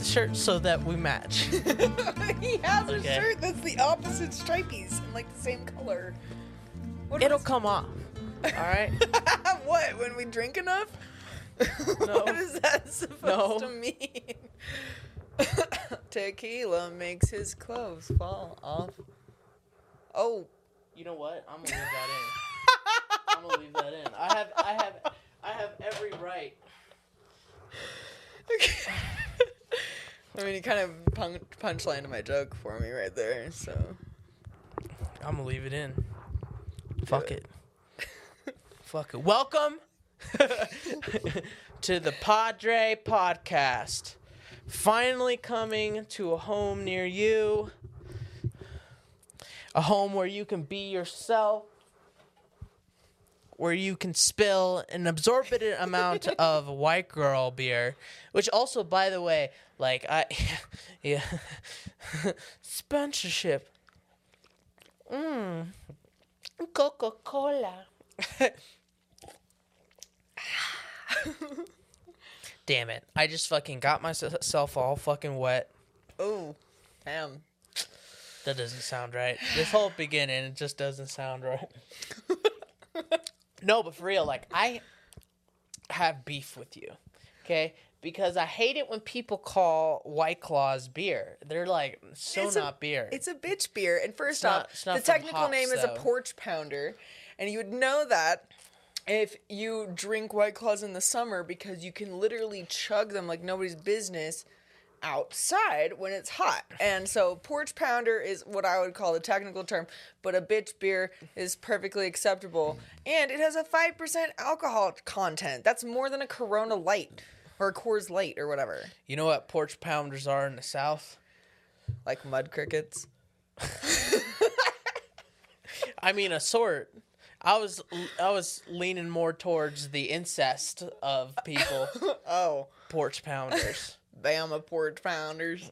the shirt so that we match. he has a shirt that's the opposite stripies and like the same color. What It'll come off. All right. what? When we drink enough? No. what is that supposed No. to mean? Tequila makes his clothes fall off. Oh, You know what? I'm gonna leave that in. I'm gonna leave that in. I have, I have, I have every right. I mean, you kind of pun- punchlined my joke for me right there. So I'm gonna leave it in. Fuck it. it. Fuck it. Welcome to the PodDre Podcast. Finally coming to a home near you. A home where you can be yourself. Where you can spill an absorbent amount of white girl beer, which also, by the way, like I, yeah, sponsorship. Mmm. Coca Cola. Damn it. I just fucking got myself all fucking wet. oh, damn. That doesn't sound right. This whole beginning, it just doesn't sound right. no, but for real, like, I have beef with you, okay? Because I hate it when people call White Claws beer. They're like, so It's a- not beer. It's a bitch beer, and first not- off, the technical hops, name is a porch pounder, and you would know that if you drink White Claws in the summer because you can literally chug them like nobody's business outside when it's hot. And so porch pounder is what I would call the technical term, but a bitch beer is perfectly acceptable. And it has a 5% alcohol content. That's more than a Corona Light or Coors Light or whatever. you know what porch pounders are in the South? Like mud crickets. I mean, a sort. I was I was leaning more towards the incest of people, Oh, porch pounders. Bama porch pounders.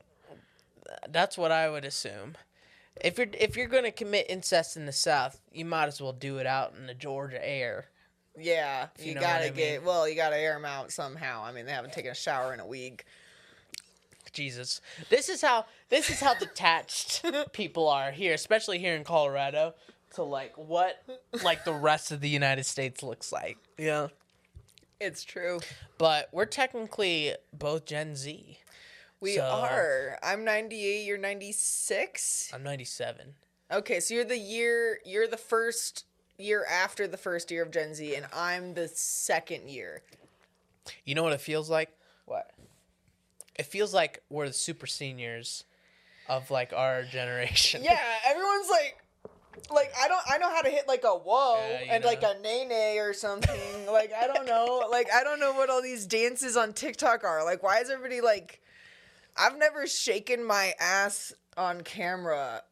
That's what I would assume. If you're if you're gonna commit incest in the South, you might as well do it out in the Georgia air. Yeah, you you, know gotta I get well. You gotta air them out somehow. I mean, they haven't taken a shower in a week. Jesus, this is how this is how detached people are here, especially here in Colorado, to like what like the rest of the United States looks like. Yeah, it's true. But we're technically both Gen Z. We So- are. I'm 98. You're 96. I'm 97. Okay, so you're the year. You're the first year after the first year of Gen Z, and I'm the second year. You know what it feels like? What? It feels like we're the super seniors of like our generation. Yeah, everyone's like. Like I don't I know how to hit like a whoa Yeah, and like a nay nay or something. like I don't know. Like I don't know what all these dances on TikTok are. Like why is everybody like I've never shaken my ass on camera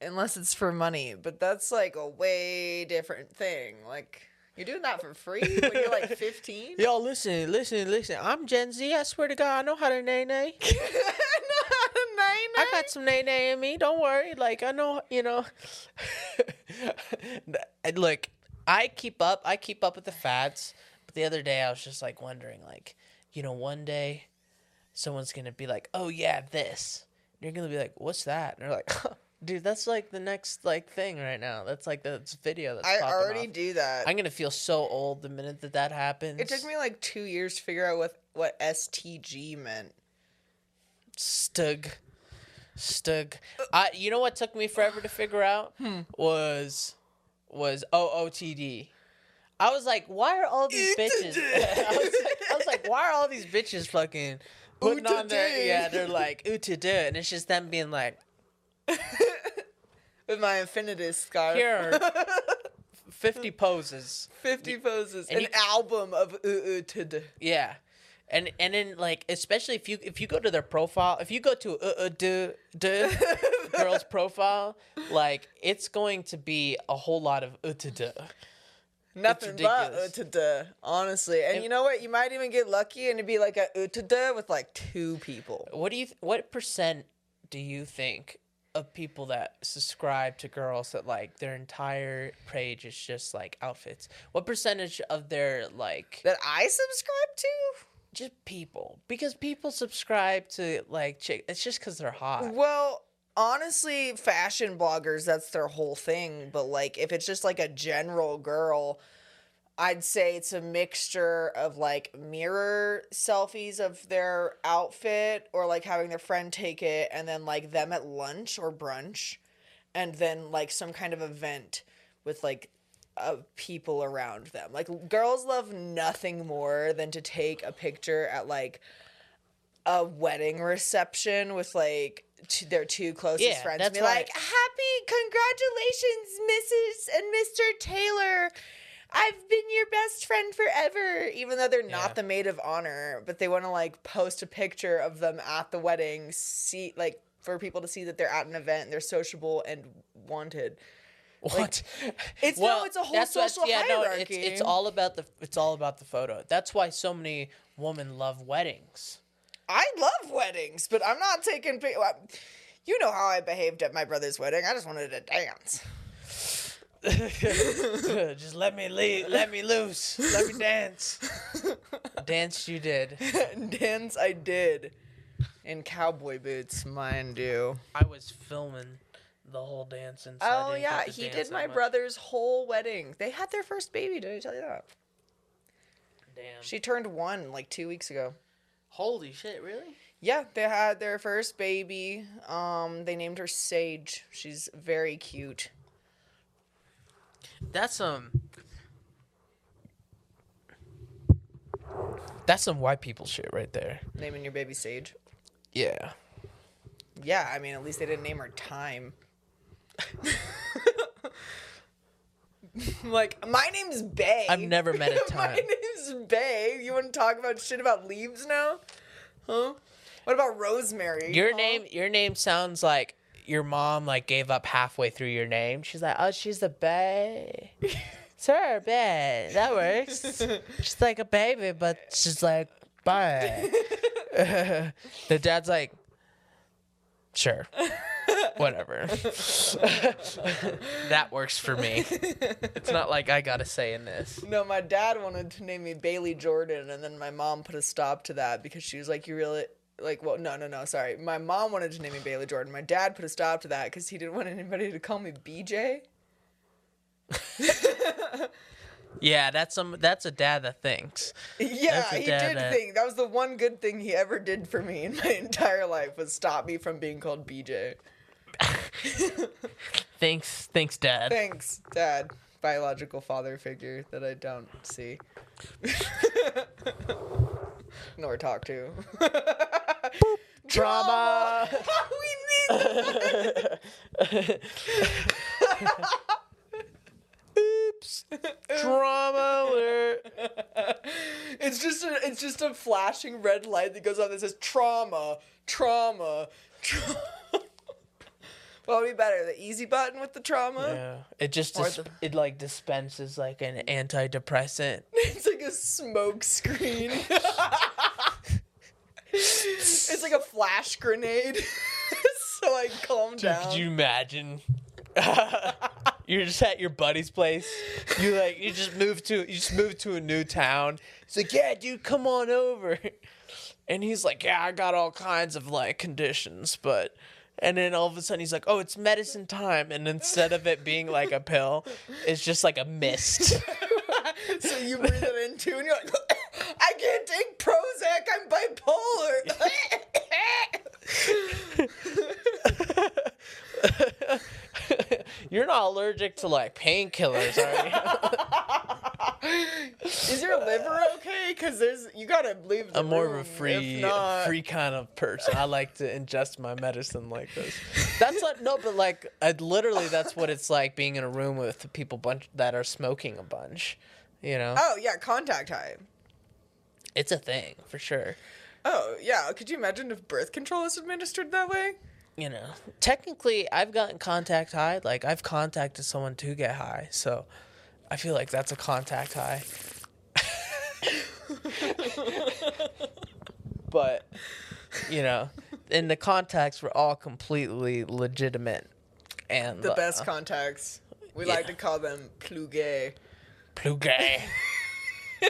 unless it's for money, but that's like a way different thing. Like you're doing that for free when you're like 15? Yo, listen, listen, listen. I'm Gen Z. I swear to God, I know how to nay nay. I got some nay nay in me. Don't worry. Like I know, you know. Look, I keep up. I keep up with the fads. But the other day, I was just like wondering, like, you know, one day, someone's gonna be like, "Oh yeah, this." And you're gonna be like, "What's that?" And they're like, "Dude, that's like the next like thing right now. That's like the video that's I already off." do that. I'm gonna feel so old the minute that that happens. it took me like 2 years to figure out what what STG meant. Stug. Stug. I you know what took me forever to figure out Hmm. was was OOTD. I was like, why are all these bitches? I, was like, I was like, why are all these bitches fucking putting on their yeah? They're like ooh to do, and it's just them being like, With my infinitus scarf. here are fifty poses. 50 poses. And An you- album of uh, uh, Yeah. And and then like especially if you if you go to their profile if you go to uh, uh duh, duh, girl's profile like it's going to be a whole lot of uh, duh. Nothing but ridiculous. honestly. And And- you know what? You might even get lucky and it'd be like a to with like two people. What do you th- what percent do you think of people that subscribe to girls that like their entire page is just like outfits? What percentage of their like That I subscribe to? just people? Because people subscribe to like chick. It's just because they're hot. Well, honestly, fashion bloggers, that's their whole thing. But like, if it's just like a general girl, I'd say it's a mixture of like mirror selfies of their outfit or like having their friend take it and then like them at lunch or brunch and then like some kind of event with like uh, people around them. Like girls love nothing more than to take a picture at like a wedding reception with like two, their two closest Yeah, friends and be like, "Happy congratulations, Mrs. and Mr. Taylor." I've been your best friend forever, even though they're Yeah. not the maid of honor, but they want to like post a picture of them at the wedding, see like for people to see that they're at an event, and they're sociable and wanted. What? It's- no, it's a whole social yeah, no, it's, it's all about the it's all about the photo. That's why so many women love weddings. I love weddings, but I'm not taking. well, You know how I behaved at my brother's wedding. I just wanted to dance. Just let me leave, let me loose, let me dance. dance you did. dance I did in cowboy boots, mind you. I was filming the whole dance and Oh yeah, he did my brother's whole wedding. They had their first baby. Did I tell you that? Damn. She turned one like two weeks ago. Holy shit! Really? Yeah, they had their first baby. Um, they named her Sage. She's very cute. That's some. That's some white people shit right there. Naming your baby Sage. Yeah. Yeah, I mean, at least they didn't name her Time. like, my name's Bay. I've never met a Time. my name's Bay. You want to talk about shit about leaves now? Huh? What about Rosemary? Your huh? name, your name sounds like your mom like gave up halfway through your name. She's like, oh, she's the bae. Sure, bae. That works. she's like a baby, but she's like, bye. the dad's like, sure, whatever. that works for me. It's not like I got a say in this. No, my dad wanted to name me Bailey Jordan, and then my mom put a stop to that because she was like, "You really like?" Well, no, no, no. Sorry, my mom wanted to name me Bailey Jordan. My dad put a stop to that because he didn't want anybody to call me BJ. Yeah, that's some. That's a dad that thinks. Yeah, he did that- think that was the one good thing he ever did for me in my entire life was stop me from being called BJ. Thanks, thanks, dad. Thanks, Dad, biological father figure that I don't see nor talk to. Drama. we need Oops. Drama alert. It's just a it's just a flashing red light that goes on that says trauma, trauma, trauma. what would be better, the easy button with the trauma? Yeah, it just dis- the- it like dispenses like an antidepressant. It's like a smoke screen. it's like a flash grenade. so I calm Dude, down. could you imagine? You're just at your buddy's place. You like you just moved to you just moved to a new town. He's like, yeah, dude, come on over. And he's like, yeah, I got all kinds of like conditions, but. And then all of a sudden he's like, oh, it's medicine time. And instead of it being like a pill, it's just like a mist. so you breathe it in too, and you're like, can't take Prozac. I'm bipolar. You're not allergic to like painkillers, are you? Is your liver okay? Because there's you gotta leave. The I'm more of a free, not, free kind of person. I like to ingest my medicine like this. That's not no, but like, I, literally, that's what it's like being in a room with people bunch that are smoking a bunch. You know, Oh yeah, contact high. It's a thing for sure. Oh yeah, could you imagine if birth control is administered that way? You know, technically, I've gotten contact high. Like, I've contacted someone to get high, so I feel like that's a contact high. but you know, and the contacts were all completely legitimate. And The uh, best contacts. We yeah. like to call them pluguet. Pluguet.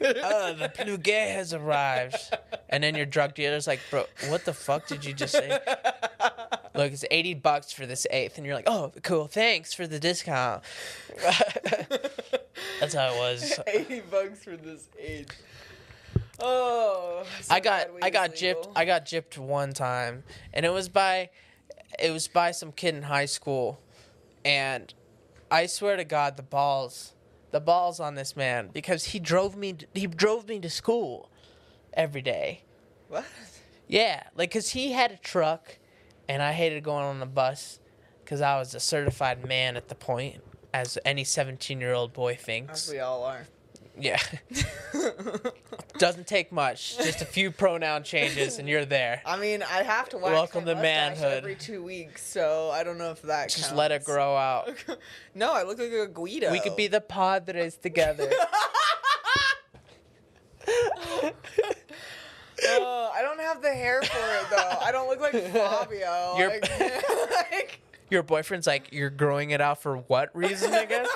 oh, the Pluguet has arrived. And then your drug dealer's like, bro, what the fuck did you just say? Look, it's 80 bucks for this eighth. And you're like, oh, cool. Thanks for the discount. That's how it was. 80 bucks for this eighth. Oh, so I got I got gypped. I got gypped one time and it was by it was by some kid in high school and I swear to God the balls the balls on this man because he drove me he drove me to school every day. What? Yeah, like cuz he had a truck and I hated going on the bus cuz I was a certified man at the point as any 17-year-old boy As thinks. we all are. Yeah. Doesn't take much. Just a few pronoun changes and you're there. I mean, I have to wax Welcome my to mustache manhood. every two weeks, so I don't know if that Just counts. let it grow out. no, I look like a Guido. We could be the Padres together. Uh, I don't have the hair for it though. I don't look like Fabio. You're- Like- like- Your boyfriend's like, you're growing it out for what reason again?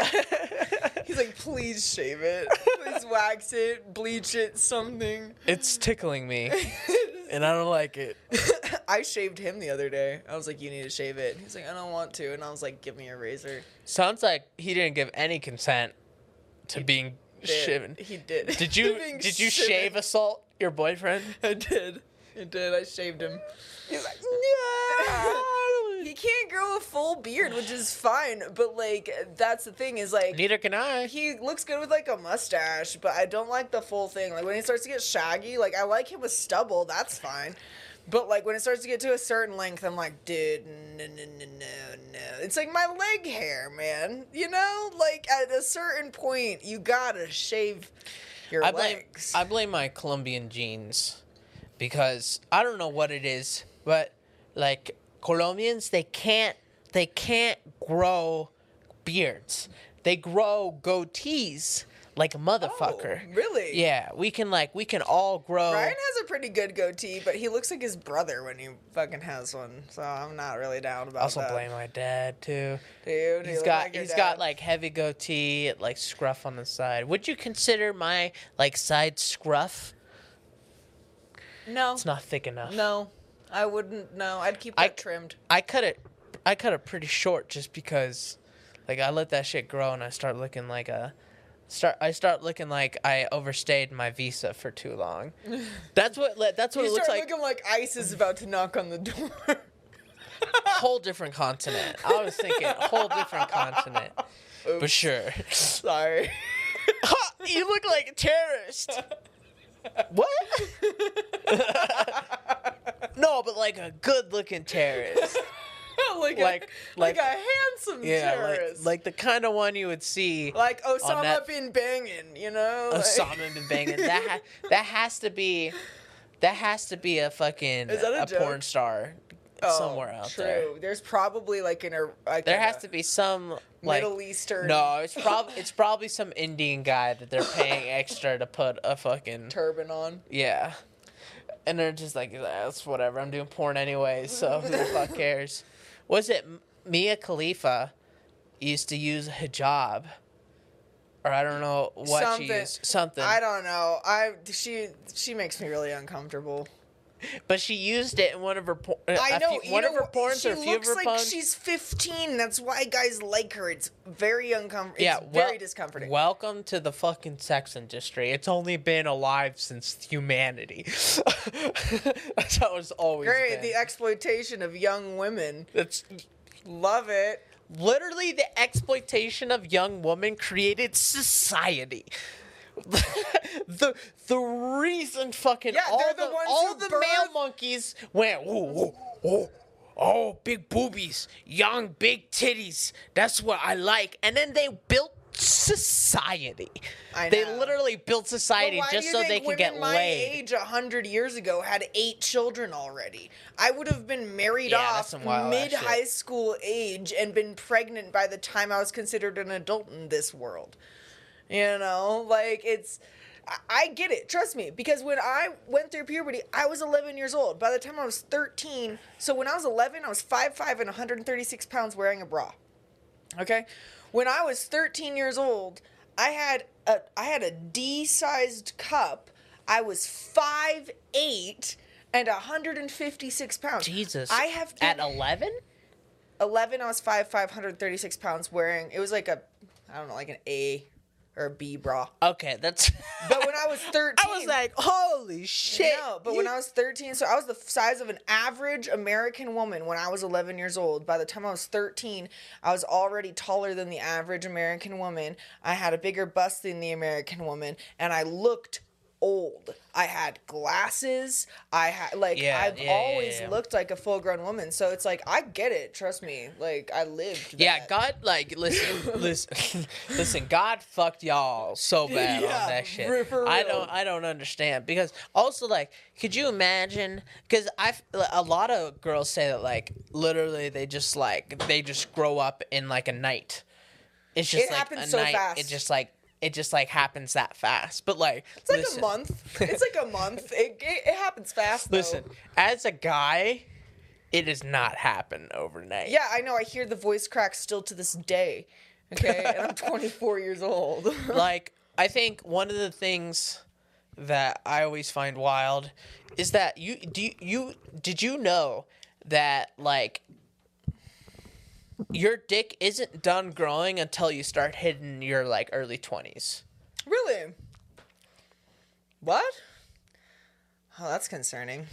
he's like, please shave it, please wax it, bleach it, something. it's tickling me, and I don't like it. I shaved him the other day. I was like, you need to shave it. He's like, I don't want to, and I was like, give me a razor. Sounds like he didn't give any consent to being Did. shaven. He did. Did you did you shiven. shave assault your boyfriend? I did. I did. I shaved him. He's like, He can't grow a full beard, which is fine. But like, that's the thing is like, Neither can I. he looks good with like a mustache, but I don't like the full thing. Like when he starts to get shaggy, like I like him with stubble, that's fine. But like when it starts to get to a certain length, I'm like, dude, no, no, no, no, no. It's like my leg hair, man. You know, like at a certain point, you gotta shave your I blame legs. I blame my Colombian genes because I don't know what it is, but like Colombians, they can't they can't grow beards. They grow goatees like a motherfucker. Oh, really? Yeah, we can like we can all grow. Ryan has a pretty good goatee, but he looks like his brother when he fucking has one. So I'm not really down about that. also that. blame my dad too. Dude, he He's got like he's got like heavy goatee, like scruff on the side. Would you consider my like side scruff? no, It's not thick enough. no, I wouldn't. No, I'd keep that I- trimmed. I cut it I cut it pretty short just because like I let that shit grow and I start looking like a start I start looking like I overstayed my visa for too long. That's what that's what You it looks start like. looking like ICE is about to knock on the door. whole different continent. I was thinking whole different continent. But sure. Sorry. you look like a terrorist. What? no, but like a good looking terrorist. like, a, Like- like, like- a handsome Yeah, terrorist. like the kind of one you would see like Osama that- bin banging, you know? Like- Osama bin banging. That ha- that has to be that has to be a fucking a a, porn star Oh, somewhere out true. there. There's probably like in a- like There a has to be some like Middle Eastern no, it's probably it's probably some Indian guy that they're paying extra to put a fucking turban on. yeah, and they're just like that's whatever. I'm doing porn anyway, so who the fuck cares? Was it Mia Khalifa used to use a hijab, or I don't know what Something. she used something. I don't know. I she she makes me really uncomfortable. But she used it in one of her por- uh, I know. few- one know, of her porns she or a few of looks her like porns. she's 15. That's why guys like her. It's very uncomfortable. yeah, it's well- very discomforting. Welcome to the fucking sex industry. It's only been alive since humanity. That's how it's always Great, been. the exploitation of young women. That's Love it. literally the exploitation of young women created society. The the reason fucking Yeah, all the, the all the male monkeys went oh, oh, oh, oh big boobies young big titties that's what I like. And then they built society. They literally built society just so they could get my laid. age a hundred years ago had eight children already. I would have been married Yeah, off some wild ass mid high school age and been pregnant by the time I was considered an adult in this world. You know, like it's I, get it. Trust me, because when I went through puberty, I was 11 years old. By the time I was 13, so when I was 11, I was 5'5 and 136 pounds wearing a bra. Okay, when I was 13 years old, I had a I had a D-sized cup. I was 5'8 and 156 pounds. Jesus. I have at been- eleven. 11 i was 5 536 pounds wearing it was like a i don't know like an a or B bra Okay, that's. but when i was 13 I was like, holy shit! no, but when I was 13, so I was the size of an average American woman when I was 11 years old. By the time I was 13, I was already taller than the average American woman. I had a bigger bust than the American woman, and I looked old. I had glasses. I had like Yeah, I've yeah, always yeah. looked like a full-grown woman. So it's like I get it. Trust me. Like I lived. Yeah. God, like, listen, listen, listen. God fucked y'all so bad on that shit. I don't, I don't understand because also, like, could you imagine? Because I, a lot of girls say that, like, literally, they just like they just grow up in like a night. It's just It like happens so night. fast. It just like it just like happens that fast. But like, It's like listen, a month. It's like a month. It, it, it happens fast. Though. Listen, as a guy, it does not happen overnight. Yeah, I know. I hear the voice crack still to this day. Okay, and I'm 24 years old. like I think one of the things that I always find wild is that you do you, you did you know that like your dick isn't done growing until you start hitting your like early 20s. really? What? Oh, that's concerning.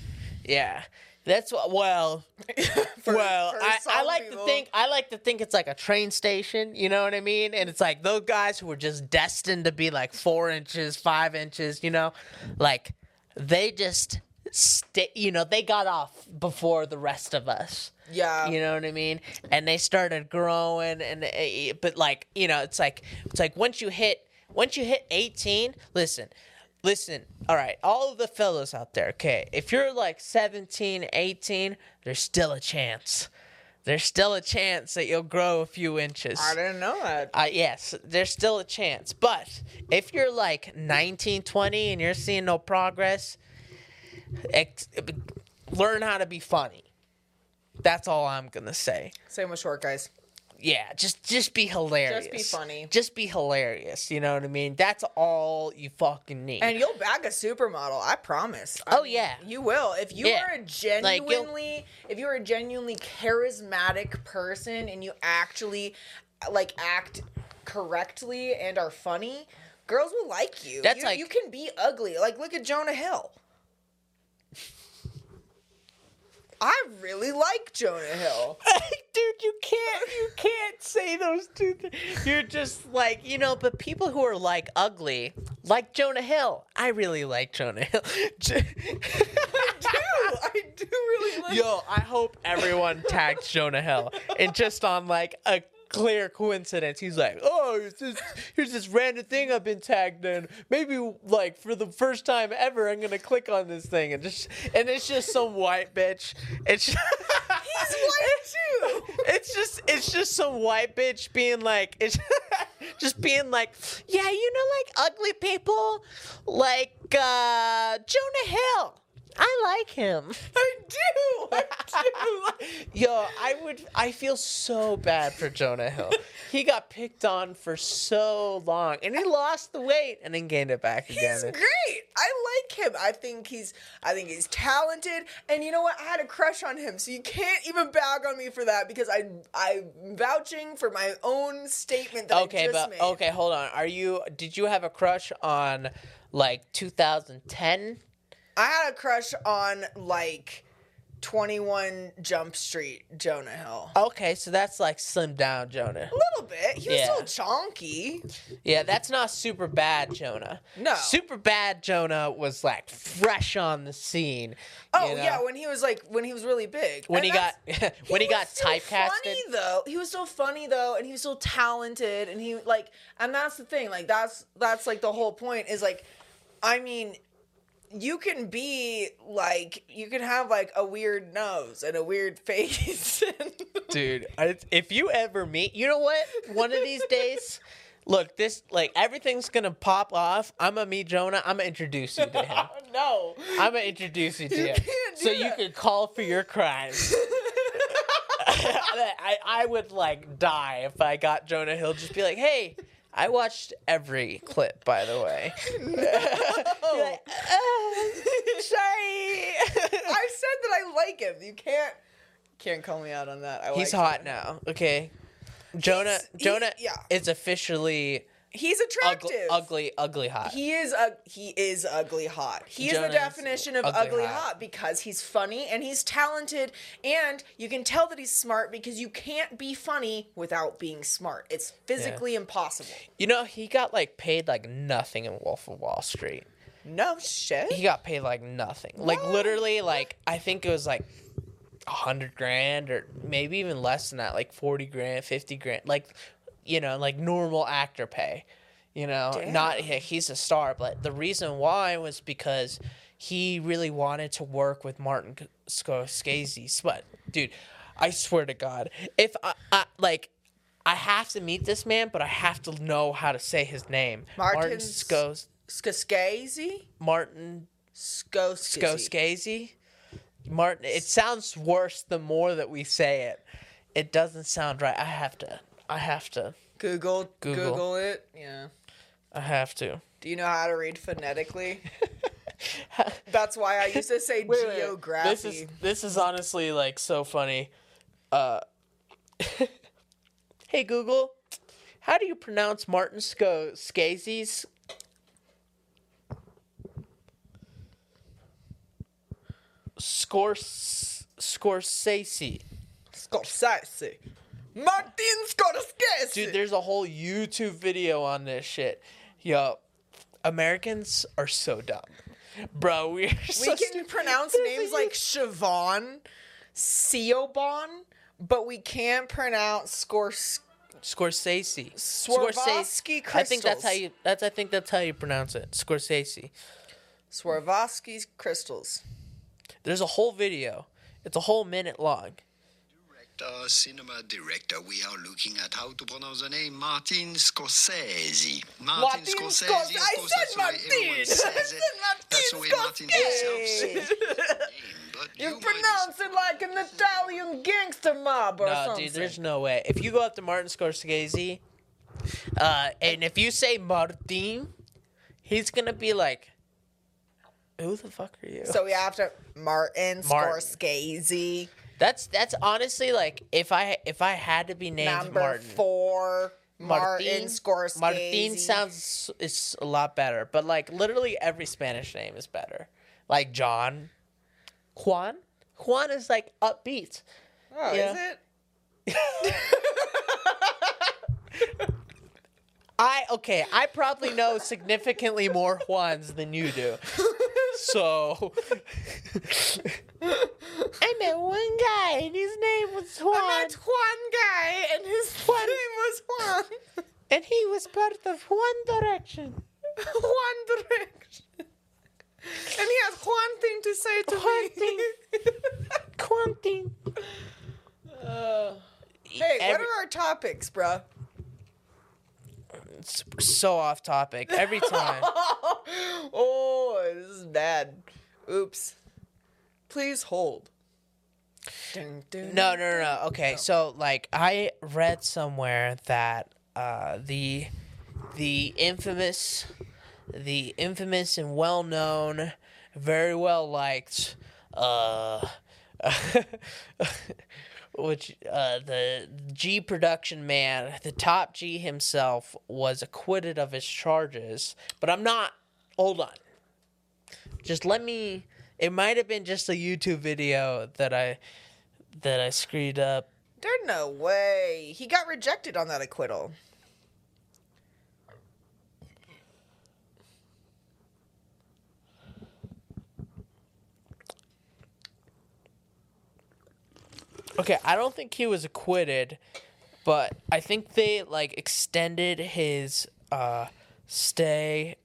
Yeah. That's what well For- well, for I, I like people. to think I like to think it's like a train station, you know what I mean? And it's like those guys who were just destined to be like four inches, five inches, you know, like they just stay, you know, they got off before the rest of us. Yeah. You know what I mean? And they started growing, and eh, but like you know, it's like it's like once you hit once you hit eighteen, listen. Listen, all right, all of the fellas out there, okay, if you're like 17, 18, there's still a chance. There's still a chance that you'll grow a few inches. I didn't know that. Uh, yes, there's still a chance. But if you're like 19, 20 and you're seeing no progress, ex- learn how to be funny. That's all I'm to say. Same with short guys. Yeah, just just be hilarious. Just be funny. Just be hilarious. You know what I mean? That's all you fucking need. And you'll bag a supermodel, I promise. I Oh, mean, yeah. you will. If you Yeah. are a Like, genuinely, if you're a genuinely charismatic person and you actually like act correctly and are funny, girls will like you. That's you, like- you can be ugly. Like look at Jonah Hill. I really like Jonah Hill. Dude, you can't you can't say those two things. You're just like, you know, but people who are like ugly, like Jonah Hill. I really like Jonah Hill. I do. I do really like Yo, I hope everyone tags Jonah Hill. And just on like a clear coincidence, he's like, oh, it's this, here's this random thing I've been tagged in. Maybe like for the first time ever, I'm gonna click on this thing and just and it's just some white bitch. It's He's white too. it's just it's just some white bitch being like it's just being like yeah you know like ugly people like uh jonah hill i like him I do. I do. yo i would i feel so bad for jonah hill he got picked on for so long and he lost the weight and then gained it back again He's great. I like him. I think he's I think he's talented. And you know what? I had a crush on him. So you can't even bag on me for that because I I'm vouching for my own statement that okay I just but made. okay hold on are you did you have a crush on like 2010 I had a crush on like 21 Jump Street Jonah Hill. okay so that's like slim down jonah A little bit. He was Yeah. still chonky. Yeah, that's not super bad, Jonah. No. Super bad Jonah was like fresh on the scene. Oh you know? yeah, when he was like when he was really big. when And he that's- got when he, was got typecasted. Funny though, he was so funny though, and he was so talented, and he like, and that's the thing. Like that's that's like the whole point is like, I mean, you can be like you can have like a weird nose and a weird face. Dude, I- if you ever meet, you know what? One of these days, Look, this like everything's gonna pop off. I'm gonna meet Jonah. I'm gonna introduce you to him. no. I'm gonna introduce you to You him, so you can call for your crimes. I, I would like die if I got Jonah Hill. Just be like, hey, I watched every clip, by the way. Be like, "Uh, sorry. I said that I like him. You can't can't call me out on that. I He's like hot him. now. Okay, Jonah. He's- he- Jonah yeah. is officially He's attractive. ugly, ugly hot. He is uh, he is ugly hot. He is Jonah the definition of ugly ugly, hot. hot. because he's funny and he's talented and you can tell that he's smart because you can't be funny without being smart. It's physically impossible. you know, he got like paid like nothing in Wolf of Wall Street. No shit. He got paid like nothing. Like literally, like I think it was like a hundred grand or maybe even less than that, like forty grand, fifty grand, like you know, like normal actor pay. You know, not Damn. he- he's a star, but the reason why was because he really wanted to work with Martin Scorsese. But dude, I swear to God, if I, I like. I have to meet this man, but I have to know how to say his name. Martin Martin Scos Skoskazy? Martin Scorsese. Martin. It sounds worse the more that we say it. It doesn't sound right. I have to. I have to. Google, Google. Google it. Yeah. I have to. Do you know how to read phonetically? That's why I used to say geography. This is this is honestly like so funny. Uh, hey Google, how do you pronounce Martin Sco- Scorsese? Scors Scorsese. Scorsese. Martin Scorsese. Dude, there's a whole YouTube video on this shit. Yo, Americans are so dumb. Bro, we're so we can stupid. pronounce names like Siobhan, Siobhan, but we can't pronounce Scors. Scorsese. Swarovski crystals. I think that's how you that's I think that's how you pronounce it. Scorsese. Swarovski's crystals. There's a whole video. It's a whole minute long. Director, cinema director, we are looking at how to pronounce the name Martin Scorsese. Martin, Martin Scorsese, Scors- of I said that's the way Martin. everyone I says said it. That's the way Martin himself says Martin name. But You you might pronounce it like an Italian gangster mob or No, something. dude, there's no way. If you go up to Martin Scorsese, uh, and if you say Martin, he's gonna be like, "Who the fuck are you?" so we have to Martin Martin. Scorsese, that's that's honestly like if I if I had to be named number Martin. four. Martin, Scorsese. Martin sounds is a lot better, but like literally every Spanish name is better. Like John, Juan. Juan is like upbeat. Oh, Yeah. is it? I okay. I probably know significantly more Juans than you do. So I met one guy, and his name was Juan, I met Juan guy, and his name was Juan. and he was part of One Direction. Juan direction. And he has Juan thing to say to Juan me. thing. Quantin. Uh, hey, what are our topics, bruh? It's so off topic every time. oh, this is bad. Oops. Please hold. Dun, dun, No, no, no, no. Okay, so like I read somewhere that uh, the the infamous, the infamous and well known, very well liked, uh, which uh, the G production man, the top G himself, was acquitted of his charges. But I'm not. Hold on. Just let me. It might have been just a YouTube video that I that I screwed up. There's no way. He got rejected on that acquittal. Okay, I don't think he was acquitted, but I think they like extended his uh stay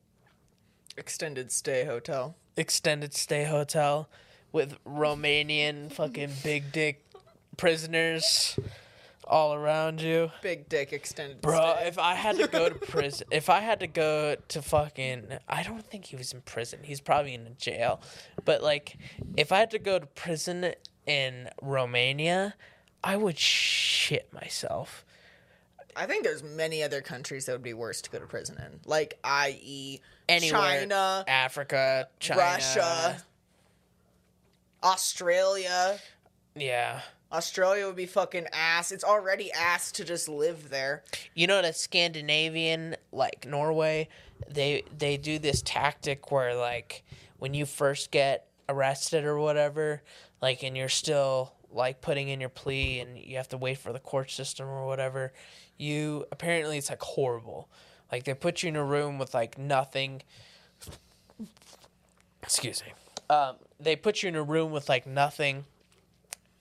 Extended stay hotel. extended stay hotel with Romanian fucking big dick prisoners. all around you. Big dick extended. Bro, stay. if I had to go to prison, if I had to go to fucking, I don't think he was in prison. He's probably in a jail. But like, if I had to go to prison in Romania, I would shit myself. I think there's many other countries that would be worse to go to prison in, like i.e. Anywhere, China, Africa, China, Russia, Australia. Yeah. Australia would be fucking ass. It's already ass to just live there. You know the Scandinavian, like Norway, they they do this tactic where like when you first get arrested or whatever, like and you're still like putting in your plea and you have to wait for the court system or whatever, you apparently it's like horrible. Like they put you in a room with like nothing. Excuse me. Um, they put you in a room with like nothing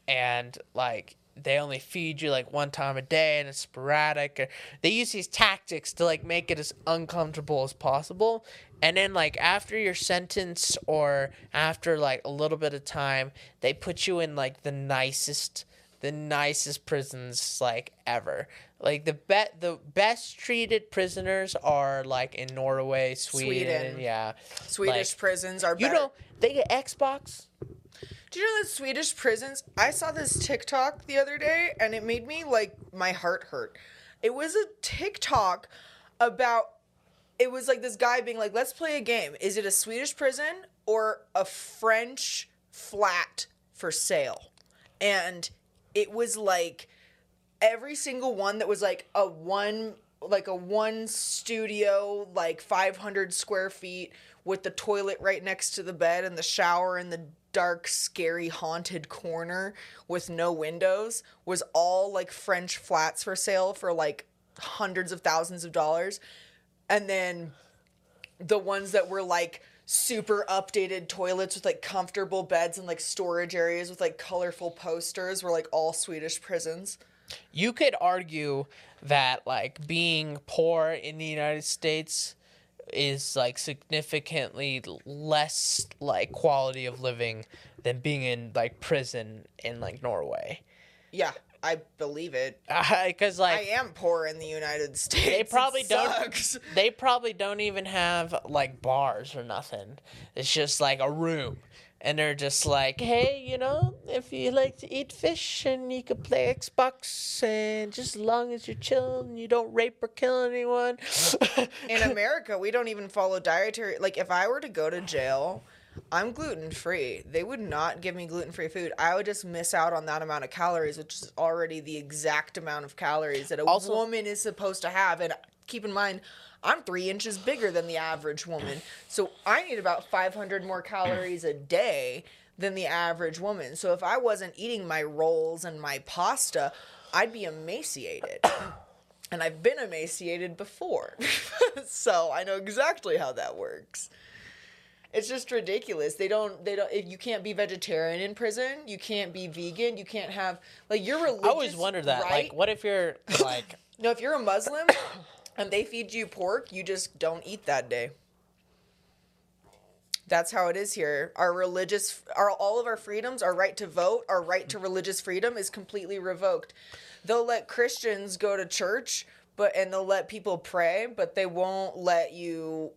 and like they only feed you like one time a day and it's sporadic or they use these tactics to like make it as uncomfortable as possible and then like after your sentence or after like a little bit of time they put you in like the nicest the nicest prisons like ever like the be- the best treated prisoners are like in Norway, Sweden, Sweden. yeah. Swedish Like, prisons are You better. know, they get Xbox. Do you know that Swedish prisons? I saw this TikTok the other day and it made me like my heart hurt. It was a TikTok about it was like this guy being like, "Let's play a game. Is it a Swedish prison or a French flat for sale?" And it was like every single one that was like a one like a one studio like 500 square feet with the toilet right next to the bed and the shower in the dark scary haunted corner with no windows was all like french flats for sale for like hundreds of thousands of dollars and then the ones that were like super updated toilets with like comfortable beds and like storage areas with like colorful posters were like all swedish prisons you could argue that like being poor in the United States is like significantly less like quality of living than being in like prison in like Norway. Yeah, I believe it. Uh, because like I am poor in the United States. they probably don't they probably don't even have like bars or nothing it's just like a room and they're just like hey you know if you like to eat fish and you could play xbox and just as long as you're chilling and you don't rape or kill anyone In America, we don't even follow dietary. Like, if I were to go to jail, I'm gluten free. They would not give me gluten free food. I would just miss out on that amount of calories, which is already the exact amount of calories that a Also- woman is supposed to have. And keep in mind, I'm three inches bigger than the average woman. So I need about 500 more calories a day than the average woman. So if I wasn't eating my rolls and my pasta, I'd be emaciated. and I've been emaciated before. so I know exactly how that works. It's just ridiculous. They don't they don't if you can't be vegetarian in prison, you can't be vegan, you can't have like your religious i always wondered that right? like what if you're like No, if you're a Muslim and they feed you pork, you just don't eat that day. That's how it is here. Our religious, our all of our freedoms, our right to vote, our right to religious freedom is completely revoked. They'll let Christians go to church, but and they'll let people pray, but they won't let you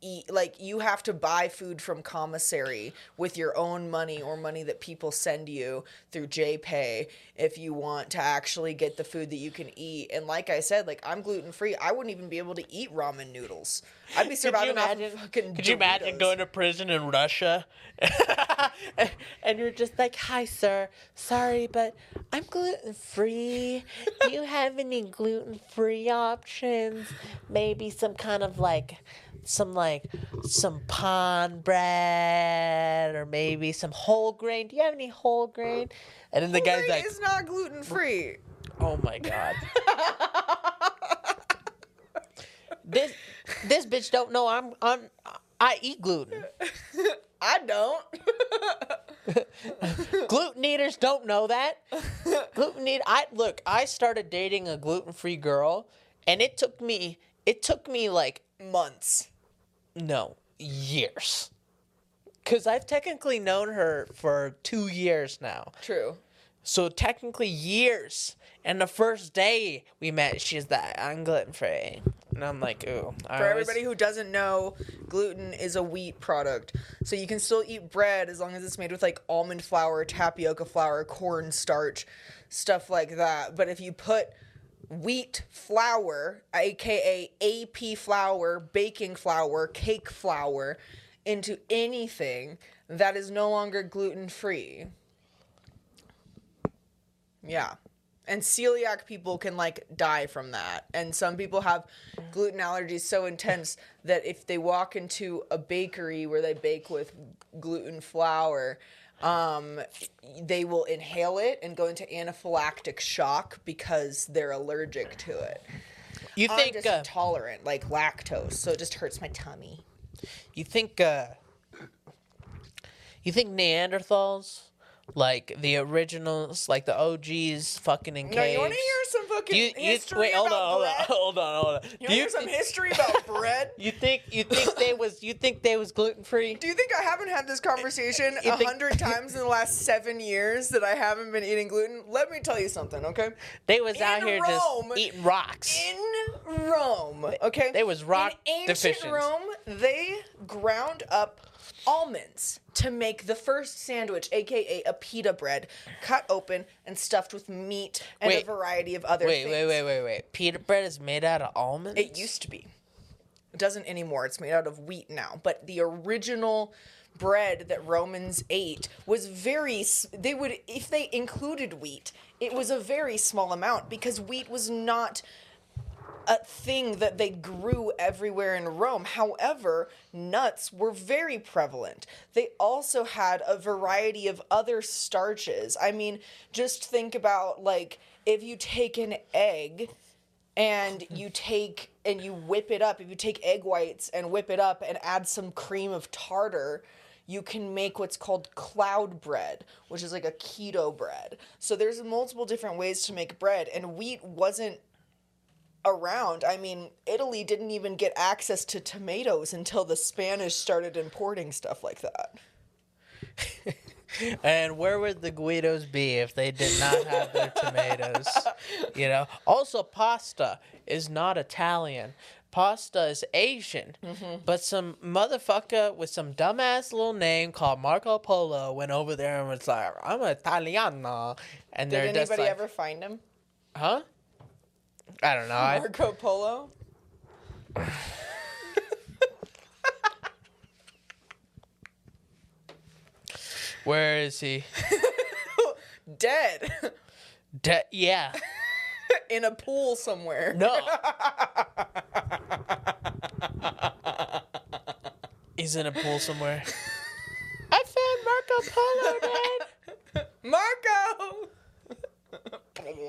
eat like you have to buy food from commissary with your own money or money that people send you through JPay if you want to actually get the food that you can eat. And like I said, like I'm gluten free. I wouldn't even be able to eat ramen noodles. I'd be surviving off fucking could you imagine going to prison in Russia? and you're just like, hi, sir. Sorry, but I'm gluten free. Do you have any gluten free options? Maybe some kind of like, some like, some pan bread or maybe some whole grain. Do you have any whole grain? And then the guy's like, "It's not gluten free. oh my God. this this bitch don't know I'm I'm I eat gluten. I don't. gluten eaters don't know that. gluten eat I look, I started dating a gluten-free girl and it took me it took me like Months. No, years. Cuz I've technically known her for 2 years now. True. So technically years. And the first day we met, she's like, I'm gluten free. And I'm like, ooh. I For always- everybody who doesn't know, gluten is a wheat product. So you can still eat bread as long as it's made with like almond flour, tapioca flour, corn starch, stuff like that. But if you put wheat flour, aka AP flour, baking flour, cake flour, into anything, that is no longer gluten free. Yeah. And celiac people can like die from that. And some people have gluten allergies so intense that if they walk into a bakery where they bake with gluten flour, um, they will inhale it and go into anaphylactic shock because they're allergic to it. you I'm think just uh, intolerant, like lactose, so it just hurts my tummy. you think uh you think Neanderthals like the originals, like the OGs fucking in No, you want to hear some fucking you, you, history wait, hold about on, hold bread? on, hold on, hold on. You want to you, hear some history about bread? you think you think they was you think they was gluten free? Do you think I haven't had this conversation You a think- hundred times in the last seven years that I haven't been eating gluten? Let me tell you something, okay? They was out In here Rome, just eating rocks. In Rome, okay? They was rock In ancient deficient. Rome, they ground up almonds to make the first sandwich, aka a pita bread, cut open and stuffed with meat and Wait. a variety of other things. wait, things. wait, wait, wait, wait. Pita bread is made out of almonds. It used to be. It doesn't anymore. It's made out of wheat now. But the original bread that Romans ate was very they would if they included wheat, it was a very small amount because wheat was not a thing that they grew everywhere in Rome. However, nuts were very prevalent. They also had a variety of other starches. I mean, just think about like if you take an egg and you take and you whip it up, if you take egg whites and whip it up and add some cream of tartar, you can make what's called cloud bread, which is like a keto bread. So there's multiple different ways to make bread and wheat wasn't around. I mean, Italy didn't even get access to tomatoes until the Spanish started importing stuff like that. And where would the Guidos be if they did not have their tomatoes? You know. Also, pasta is not Italian. Pasta is Asian. Mm-hmm. But some motherfucker with some dumbass little name called Marco Polo went over there and was like, "I'm Italiano," and Did they're anybody just like, ever find him? "Huh?" I don't know. I, Marco Polo? where is he? Dead De- yeah. in a pool somewhere. No. He's in a pool somewhere. I found Marco Polo, Dad. Marco!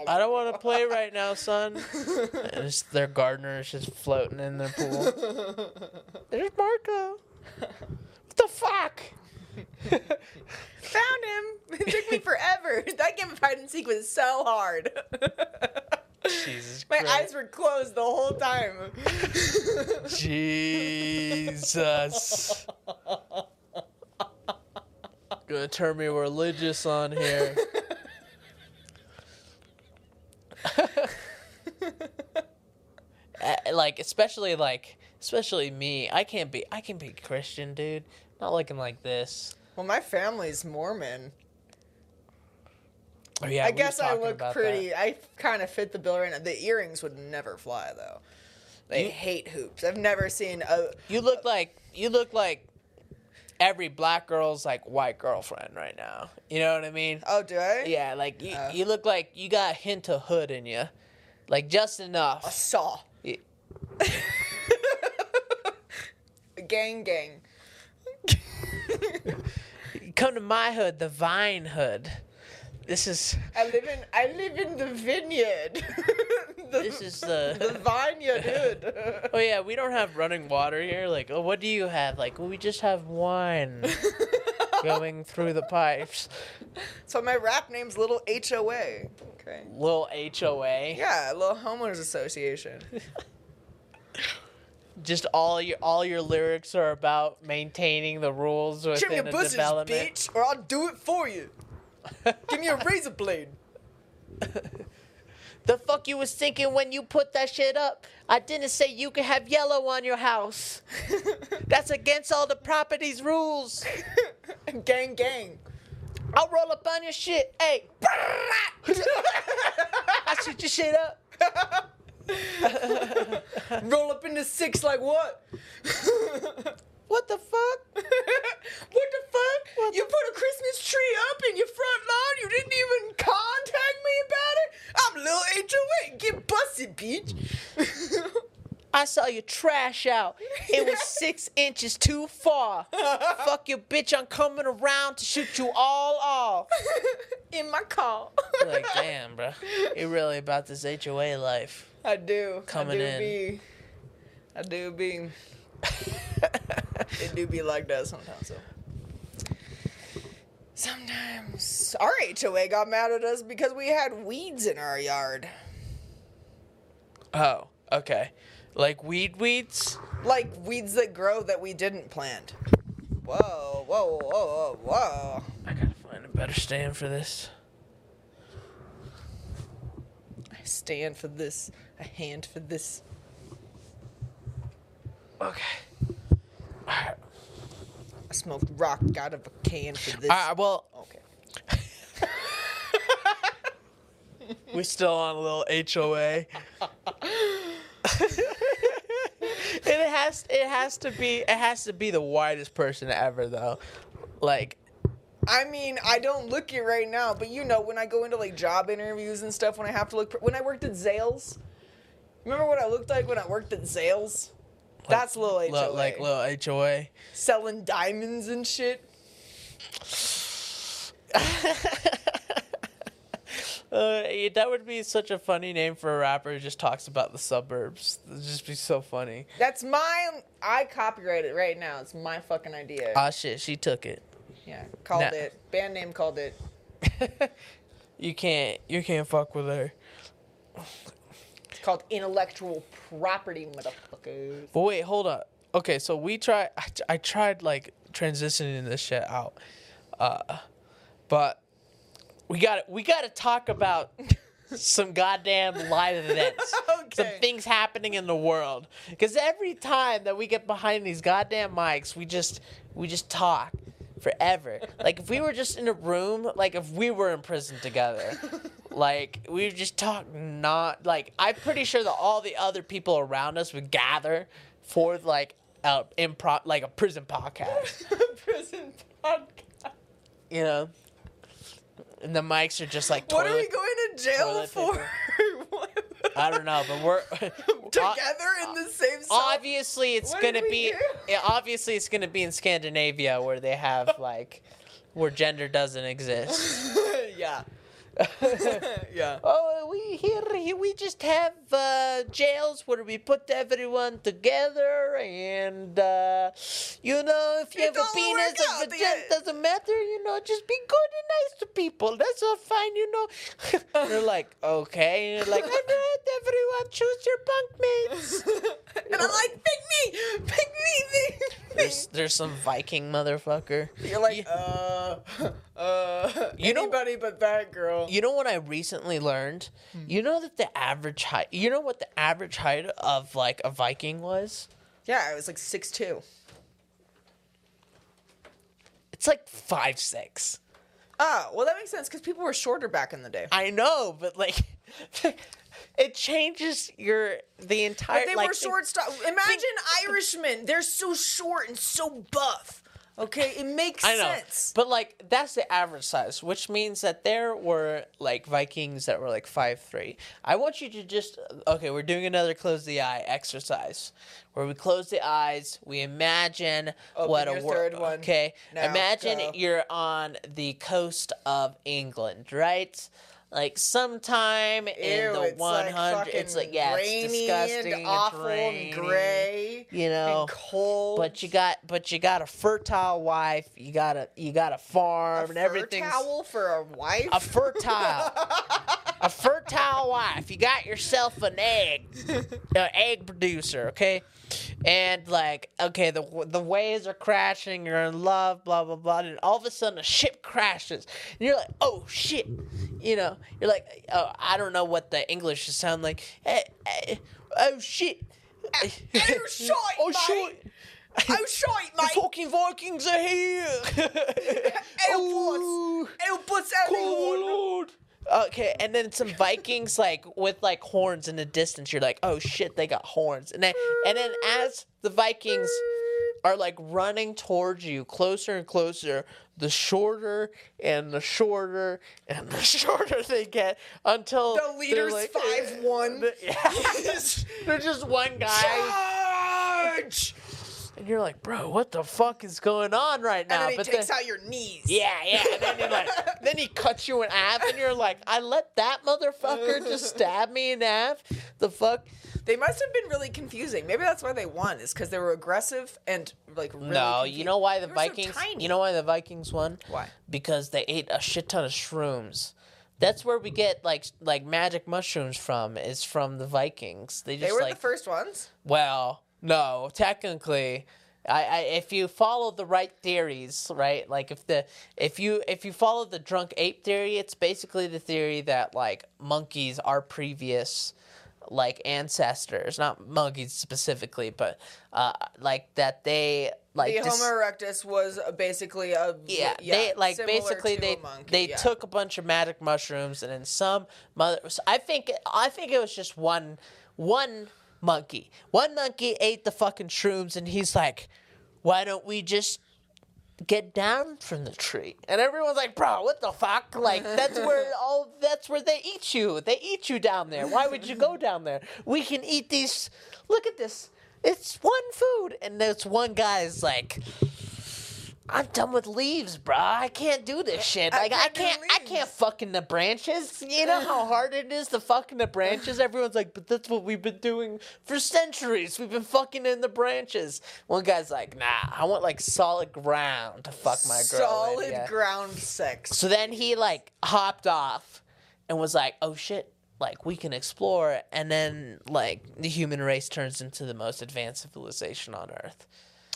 I don't want to play right now, son. And it's, their gardener is just floating in their pool. There's Marco. What the fuck? Found him! It took me forever. That game of hide and seek was so hard. Jesus My Christ. eyes were closed the whole time. Jesus. Gonna turn me religious on here. Uh, like especially like especially me i can't be i can be christian dude not looking like this Well, my family's Mormon. oh yeah I we guess I look pretty. that. I kind of fit the bill right now. The earrings would never fly though. They You- hate hoops. I've never seen a. you look like you look like every black girl's like white girlfriend right now you know what i mean Oh, do I? yeah like you, Uh. you look like you got a hint of hood in you like just A enough saw. Gang, gang. come to my hood the vine hood this is I live in. I live in the vineyard. the, this is the the vineyard hood. Oh yeah, we don't have running water here. Like, oh, what do you have? Like, well, we just have wine going through the pipes. so my rap name's Little HOA. Okay. Little HOA. Yeah, Little Homeowners Association. Just all your all your lyrics are about maintaining the rules within Trim your a bushes, development. bitch, or I'll do it for you. Give me a razor blade. The fuck you was thinking when you put that shit up? I didn't say you could have yellow on your house. That's against all the properties rules. gang, gang. I'll roll up on your shit. Hey. I shoot your shit up. Roll up into six like what? What the fuck? what the fuck? you put a Christmas tree up in your front lawn? You didn't even contact me about it? I'm little HOA. Get busted, bitch. I saw your trash out. It was six inches too far. Fuck your bitch, I'm coming around to shoot you all off. in my car. Like, damn, bro. You're really about this HOA life. I do. Coming I do in. Be, I do be. it do be like that sometimes. So. Sometimes our HOA got mad at us because we had weeds in our yard. Oh, okay. Like weed weeds? Like weeds that grow that we didn't plant. Whoa, whoa, whoa, whoa, whoa. I gotta find a better stand for this. I stand for this. A hand for this. Okay. Alright. I smoked rock out of a can for this. Alright, well, okay. we're still on a little HOA. it has it has to be it has to be the whitest person ever though. Like I mean, I don't look it right now, but you know, when I go into like job interviews and stuff, when I have to look, pr- when I worked at Zales, remember what I looked like when I worked at Zales? That's little HOA. li- like little HOA. selling diamonds and shit. Uh, that would be such a funny name for a rapper who just talks about the suburbs. It'd just be so funny. That's my. I copyright it right now. It's my fucking idea. Ah shit, she took it. yeah, called nah. it. Band name called it. You can't you can't fuck with her. Called intellectual property, motherfuckers. But wait, hold up. Okay, so we try. I, I tried like transitioning this shit out, uh, but we got we got to talk about some goddamn live events, some things happening in the world. Because every time that we get behind these goddamn mics, we just we just talk forever. like if we were just in a room, like if we were in prison together. Like we would just talk not like I'm pretty sure that all the other people around us would gather for like a improv like a prison podcast. Prison podcast. You know? And the mics are just like What are we going to jail for? I don't know, but we're Together in the same cell? obviously it's What gonna be obviously it's gonna be in Scandinavia where they have like where gender doesn't exist. yeah. yeah. Oh, we here we just have uh, jails where we put everyone together, and uh, you know if you It have a penis, or a vagina yeah. doesn't matter. You know, just be good and nice to people. That's all fine. You know. They're like, okay, and you're like, all right, everyone, choose your bunk mates. and I'm like, pick me, pick me, me. There's there's some Viking motherfucker. You're like, uh, uh, You know- anybody but that girl. You know what I recently learned? Hmm. You know that the average height. You know what the average height of like a Viking was? yeah, I was like six two. It's like five six. Oh, well, that makes sense because people were shorter back in the day. I know, but like, it changes your the entire. But they like, were short. St- Imagine Irishmen. They're so short and so buff. Okay, it makes I know, sense. but like that's the average size, which means that there were like Vikings that were like five three. I want you to just okay. We're doing another close the eye exercise, where we close the eyes. We imagine Open what a your wor- third. Okay, Now imagine go. you're on the coast of England, right? Like sometime in the one like hundred. It's like yeah, it's disgusting, and awful rainy, and gray. You know, cold. but you got but you got a fertile wife. You got a you got a farm a and everything. towel for a wife. A fertile, a fertile wife. You got yourself an egg, an egg producer. Okay, and like okay the the waves are crashing you're in love blah blah blah and all of a sudden a ship crashes and you're like oh shit you know? You're like oh, i don't know what the english should sound like. Eh, eh, oh shit. Oh shit oh shit Oh shite, the fucking vikings are here. Help us! Help us, everyone! Lord. Okay, and then some Vikings like with like horns in the distance. You're like, oh shit, they got horns. And then and then as the Vikings are like running towards you closer and closer, the shorter and the shorter and the shorter they get until The leader's like- 5'1". Yeah. they're just one guy. Charge! And you're like, bro, what the fuck is going on right now? And then he but takes then, out your knees. yeah, yeah. And then, you're like, then he cuts you in half, and you're like, I let that motherfucker just stab me in half. The fuck? They must have been really confusing. Maybe that's why they won, is because they were aggressive and like really no, you know why the so Vikings? tiny. you know why the Vikings won? Why? Because they ate a shit ton of shrooms. That's where we get like like magic mushrooms from. Is from the Vikings. They just They were like the first ones. Well, no, technically, I, I if you follow the right theories, right? Like if the if you if you follow the drunk ape theory, it's basically the theory that like monkeys are previous like ancestors, not monkeys specifically, but uh like that they like The Homo erectus was basically a yeah, they like basically they monkey, they yeah. took a bunch of magic mushrooms and then some mother I think I think it was just one one monkey. One monkey ate the fucking shrooms and he's like, "Why don't we just get down from the tree?" And everyone's like, "Bro, what the fuck? Like that's where all that's where they eat you. They eat you down there. Why would you go down there? We can eat these. Look at this. It's one food." And this one guy's like, I'm done with leaves, bro. I can't do this shit. Like I can't do can't, I can't fucking the branches. You know how hard it is to fucking the branches. Everyone's like, but that's what we've been doing for centuries. We've been fucking in the branches. One guy's like, nah, I want like solid ground to fuck my girl. in." solid Yeah. ground sex. So then he like hopped off and was like, "Oh shit, like we can explore." And then like the human race turns into the most advanced civilization on Earth.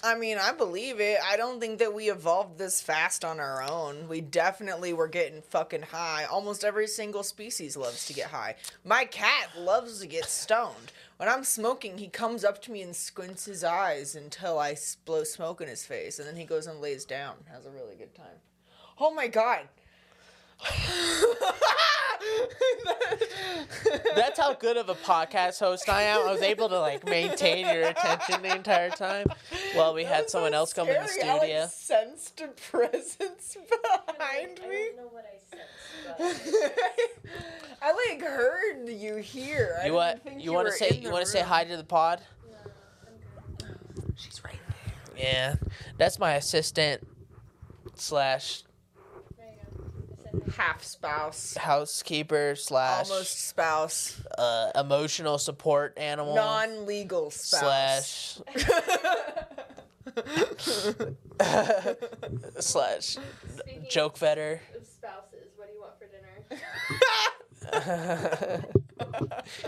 I mean, I believe it. I don't think that we evolved this fast on our own. We definitely were getting fucking high. Almost every single species loves to get high. My cat loves to get stoned. When I'm smoking, he comes up to me and squints his eyes until I blow smoke in his face, and then he goes and lays down. Has a really good time. Oh my god. That's how good of a podcast host I am. I was able to like maintain your attention the entire time while we had someone so else come in the scary. I, like, studio. sensed a presence behind I me. don't know what I sensed, I like heard you here. You didn't want you want to say you want to say hi to the pod? no, I'm good. She's right Yeah, that's my assistant slash There you go. I said hi. Half spouse, housekeeper slash almost spouse, uh, emotional support animal non-legal spouse. slash slash Speaking joke vetter. of spouses, what do you want for dinner?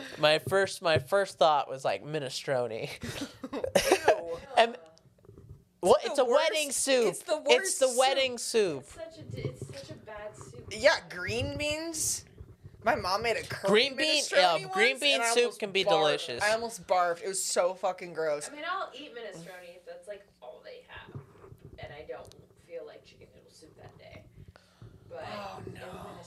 my first my first thought was like minestrone. Ew. and what? the It's a worst- wedding soup. it's the worst. It's the soup. wedding soup. It's such a it's such a bad soup. Yeah, green beans. My mom made a curry Green bean- yeah, once, green bean soup can be barfed. delicious. I almost barfed. It was so fucking gross. I mean, I'll eat minestrone if that's like all they have, and I don't feel like chicken noodle soup that day. But Oh, if no. not.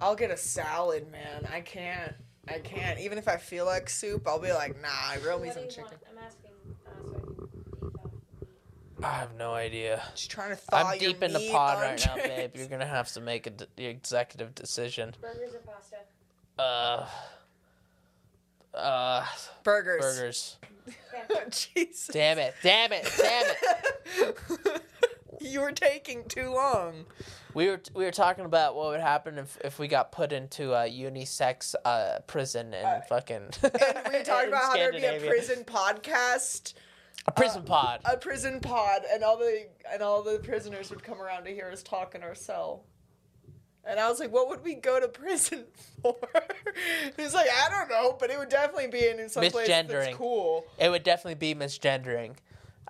I'll get a salad, man. I can't. I can't. Even if I feel like soup, I'll be like, nah, grill me some chicken. want? I'm asking uh, so I can beef off. I have no idea. Just trying to thaw I'm your deep in the meat, pod right now, babe. You're gonna have to make a d- executive decision. Burgers or pasta? Uh, uh, burgers. burgers. Jesus. Damn it! Damn it! Damn it! you were taking too long. We were we were talking about what would happen if, if we got put into a unisex uh, prison in Uh, fucking. And we were talking about how there'd be a prison podcast, A prison uh, pod. a prison pod, and all the and all the prisoners would come around to hear us talk in our cell. And I was like, what would we go to prison for? He's like, I don't know, but it would definitely be in some place that's Misgendering. cool. It would definitely be misgendering.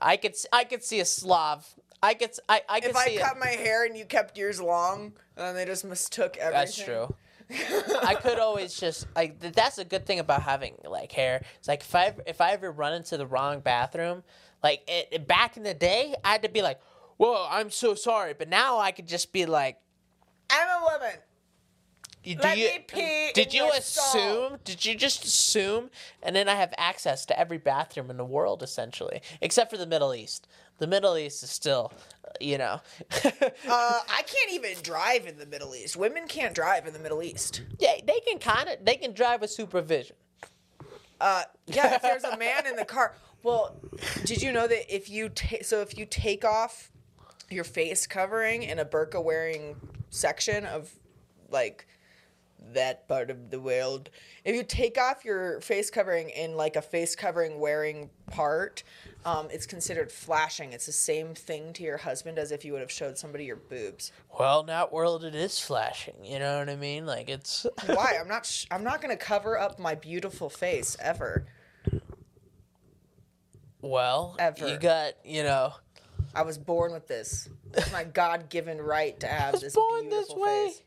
I could I could see a Slav. I could I could If I cut it. my hair and you kept yours long, and then they just mistook everything. That's true. I could always just like th- that's a good thing about having like hair. It's like if I if I ever run into the wrong bathroom, like it, it- back in the day, I had to be like, "Whoa, I'm so sorry," but now I could just be like, I'm a woman. "Do Let you, me pee Did you assume? stall." Did you just assume?" And then I have access to every bathroom in the world essentially, except for the Middle East. The Middle East is still, you know, Uh, I can't even drive in the Middle East. Women can't drive in the Middle East. yeah, they can kind of they can drive with supervision. Uh, yeah, if there's a man in the car. Well, did you know that if you ta- so if you take off your face covering in a burqa wearing section of like that part of the world, if you take off your face covering in like a face covering wearing part, um, it's considered flashing. It's the same thing to your husband as if you would have showed somebody your boobs. Well, in that world, it is flashing. You know what I mean? Like it's. Why? I'm not. Sh- I'm not gonna cover up my beautiful face ever. Well, Ever. you got you know. I was born with this. It's my God given right to have this born this beautiful way. face.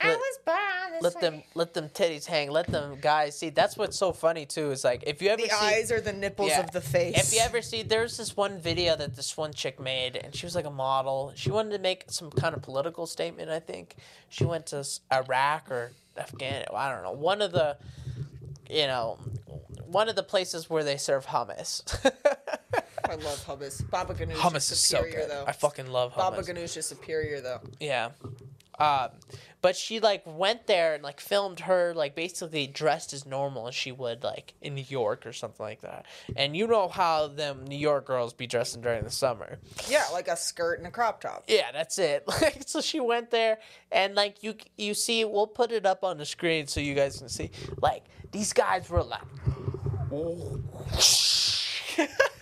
I Let- was born this Let way. them let them titties hang. Let them guys see. That's what's so funny too. Is like if you ever The see, eyes are the nipples Yeah. of the face. If you ever see, there's this one video that this one chick made, and she was like a model. She wanted to make some kind of political statement. I think she went to Iraq or Afghan. I don't know. One of the, you know, one of the places where they serve hummus. I love hummus. Baba Ganoush hummus is is so good. though. I fucking love hummus. Baba Ganoush is superior though. Yeah. Um, but she like went there and like filmed her like basically dressed as normal as she would like in New York or something like that. And you know how them New York girls be dressing during the summer. Yeah, like a skirt and a crop top. Yeah, that's it. Like so she went there and like you you see we'll put it up on the screen so you guys can see. Like these guys were like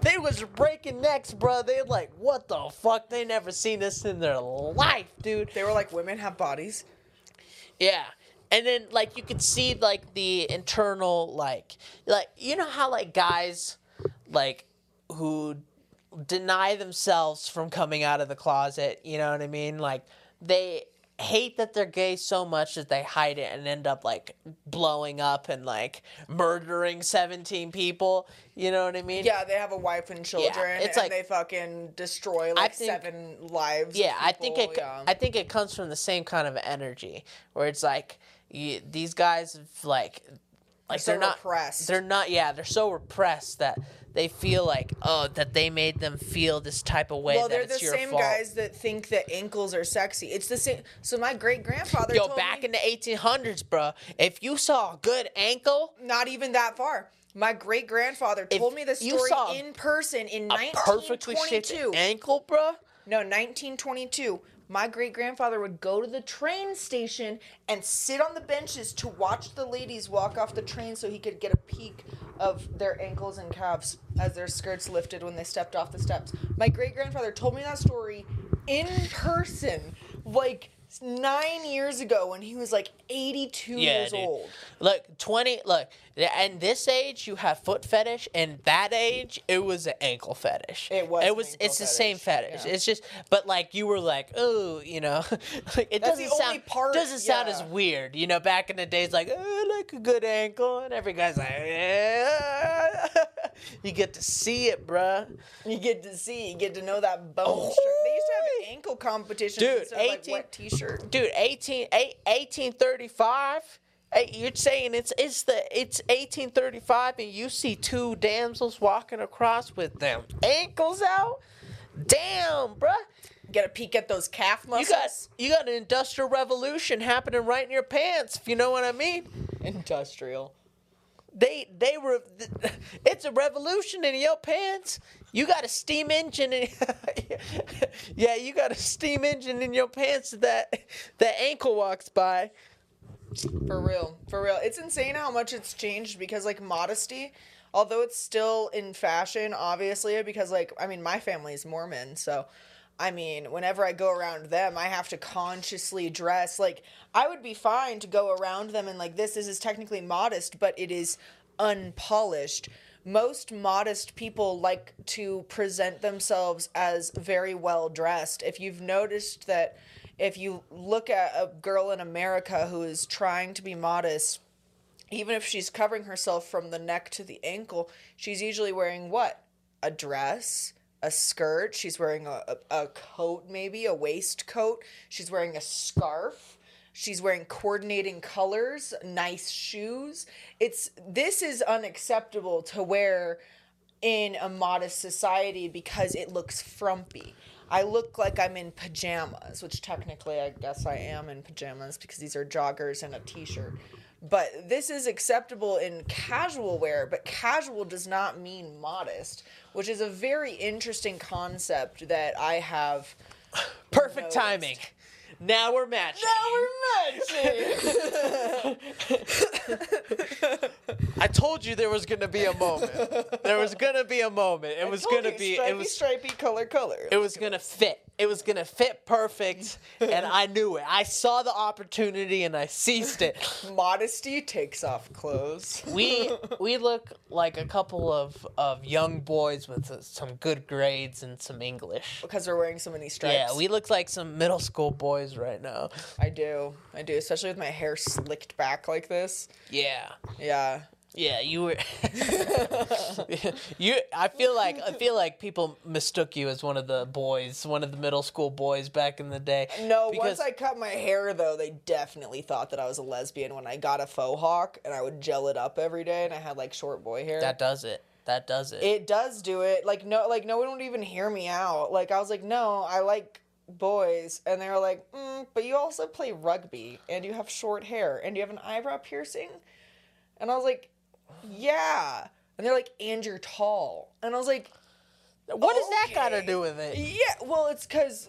They was breaking necks, bro. They like, what the fuck? They never seen this in their life, dude. They were like, women have bodies. Yeah. And then like you could see like the internal like like you know how like guys like who deny themselves from coming out of the closet, you know what I mean? Like they hate that they're gay so much that they hide it and end up like blowing up and like murdering 17 people, you know what I mean? Yeah, they have a wife and children, yeah, it's and like- they fucking destroy like think- seven lives. Yeah, I think it. yeah. I think it comes from the same kind of energy where it's like you, these guys like like so they're not repressed. They're not. Yeah, they're so repressed that they feel like oh that they made them feel this type of way. well, they're the same fault. guys that think that ankles are sexy. It's the same. So my great grandfather. Yo, back me, in the 1800s, bro, if you saw a good ankle, not even that far. My great grandfather told me the you story in person in a perfectly shaped 1922. ankle, bro. No, 1922. My great grandfather would go to the train station and sit on the benches to watch the ladies walk off the train so he could get a peek of their ankles and calves as their skirts lifted when they stepped off the steps. My great grandfather told me that story in person, like nine years ago when he was like 82 years dude. old. Look, twenty. Look, and this age you have foot fetish, and that age it was an ankle fetish. It was It was. It's the same fetish, fetish. yeah. It's just, but like you were like, oh, you know, like, it That's doesn't sound part- doesn't sound as weird. You know, back in the days, like, oh, I like a good ankle, and every guy's like, yeah. you get to see it, bruh. You get to see, you get to know that bone Oh. They used to have an ankle competitions Dude, instead of like 18 wet t-shirt. dude 18 eight- 1835 Hey, you're saying it's it's the it's 1835 and you see two damsels walking across with them ankles out damn bruh Get a peek at those calf muscles. you got you got an industrial revolution happening right in your pants if you know what i mean industrial. They they were it's a revolution in your pants you got a steam engine in yeah you got a steam engine in your pants that that ankle walks by For real. For real. It's insane how much it's changed because like modesty, although it's still in fashion, obviously, because like I mean my family is Mormon, so I mean, whenever I go around them, I have to consciously dress. Like, I would be fine to go around them and, like, this, this is technically modest, but it is unpolished. Most modest people like to present themselves as very well dressed. If you've noticed that, if you look at a girl in America who is trying to be modest, even if she's covering herself from the neck to the ankle, she's usually wearing what? A dress, a skirt. She's wearing a, a, a coat, maybe a waistcoat. She's wearing a scarf. She's wearing coordinating colors, nice shoes. It's this is unacceptable to wear in a modest society because it looks frumpy. I look like I'm in pajamas, which technically I guess I am in pajamas because these are joggers and a t-shirt. But this is acceptable in casual wear, but casual does not mean modest, which is a very interesting concept that I have. Perfect noticed. timing. Now we're matching. Now we're matching. I told you there was gonna be a moment. There was gonna be a moment. It was gonna be. stripey, It was. stripey color color. It was gonna fit. It was gonna fit perfect, and I knew it. I saw the opportunity and I seized it. Modesty takes off clothes. We we look like a couple of of young boys with uh, some good grades and some English. because we're wearing so many stripes. Yeah, we look like some middle school boys right now. I do. I do, especially with my hair slicked back like this. Yeah. Yeah. Yeah, you were. you. I feel like I feel like people mistook you as one of the boys, one of the middle school boys back in the day. No, because once I cut my hair though, they definitely thought that I was a lesbian when I got a faux hawk and I would gel it up every day and I had like short boy hair. that does it. That does it. it does do it. Like no like no one would even hear me out. Like I was like, "No, I like boys." And they were like, mm, "But you also play rugby and you have short hair and you have an eyebrow piercing?" And I was like, "Yeah." And they're like, "And you're tall." And I was like, what does that got to do with it? Yeah, well, it's because,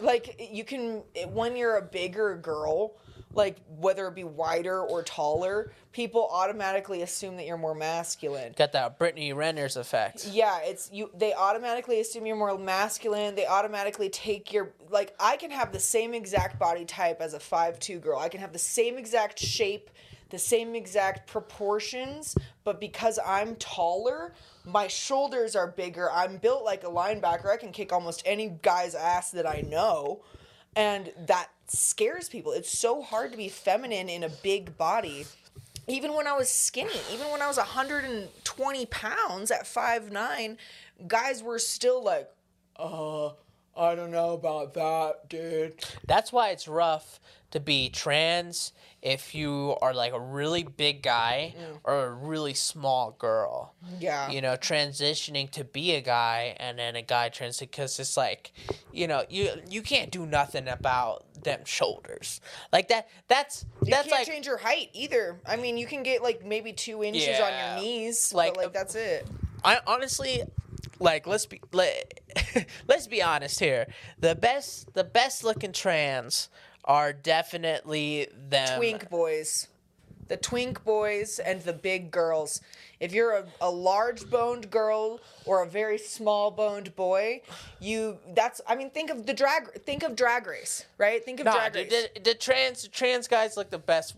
like, you can, when you're a bigger girl, like, whether it be wider or taller, people automatically assume that you're more masculine. Got that Brittany Renner's effect. Yeah, it's you. They automatically assume you're more masculine. They automatically take your like. I can have the same exact body type as a five two girl. I can have the same exact shape, the same exact proportions, but because I'm taller, my shoulders are bigger. I'm built like a linebacker. I can kick almost any guy's ass that I know, and that scares people. It's so hard to be feminine in a big body even when I was skinny, even when I was 120 pounds at 5'9, guys were still like, uh, I don't know about that, dude. That's why it's rough to be trans if you are like a really big guy mm. or a really small girl. Yeah. You know, transitioning to be a guy and then a guy trans because it's like, you know, you you can't do nothing about them shoulders. Like that that's You that's can't like change your height either. I mean, you can get like maybe two inches Yeah. on your knees, Like, but like uh, that's it. I honestly like let's be let, let's be honest here. The best the best looking trans are definitely them Twink boys. The twink boys and the big girls. If you're a, a large boned girl or a very small boned boy, you that's I mean think of the drag think of drag race, right? Think of Nah, drag race. the, the trans the trans guys look the best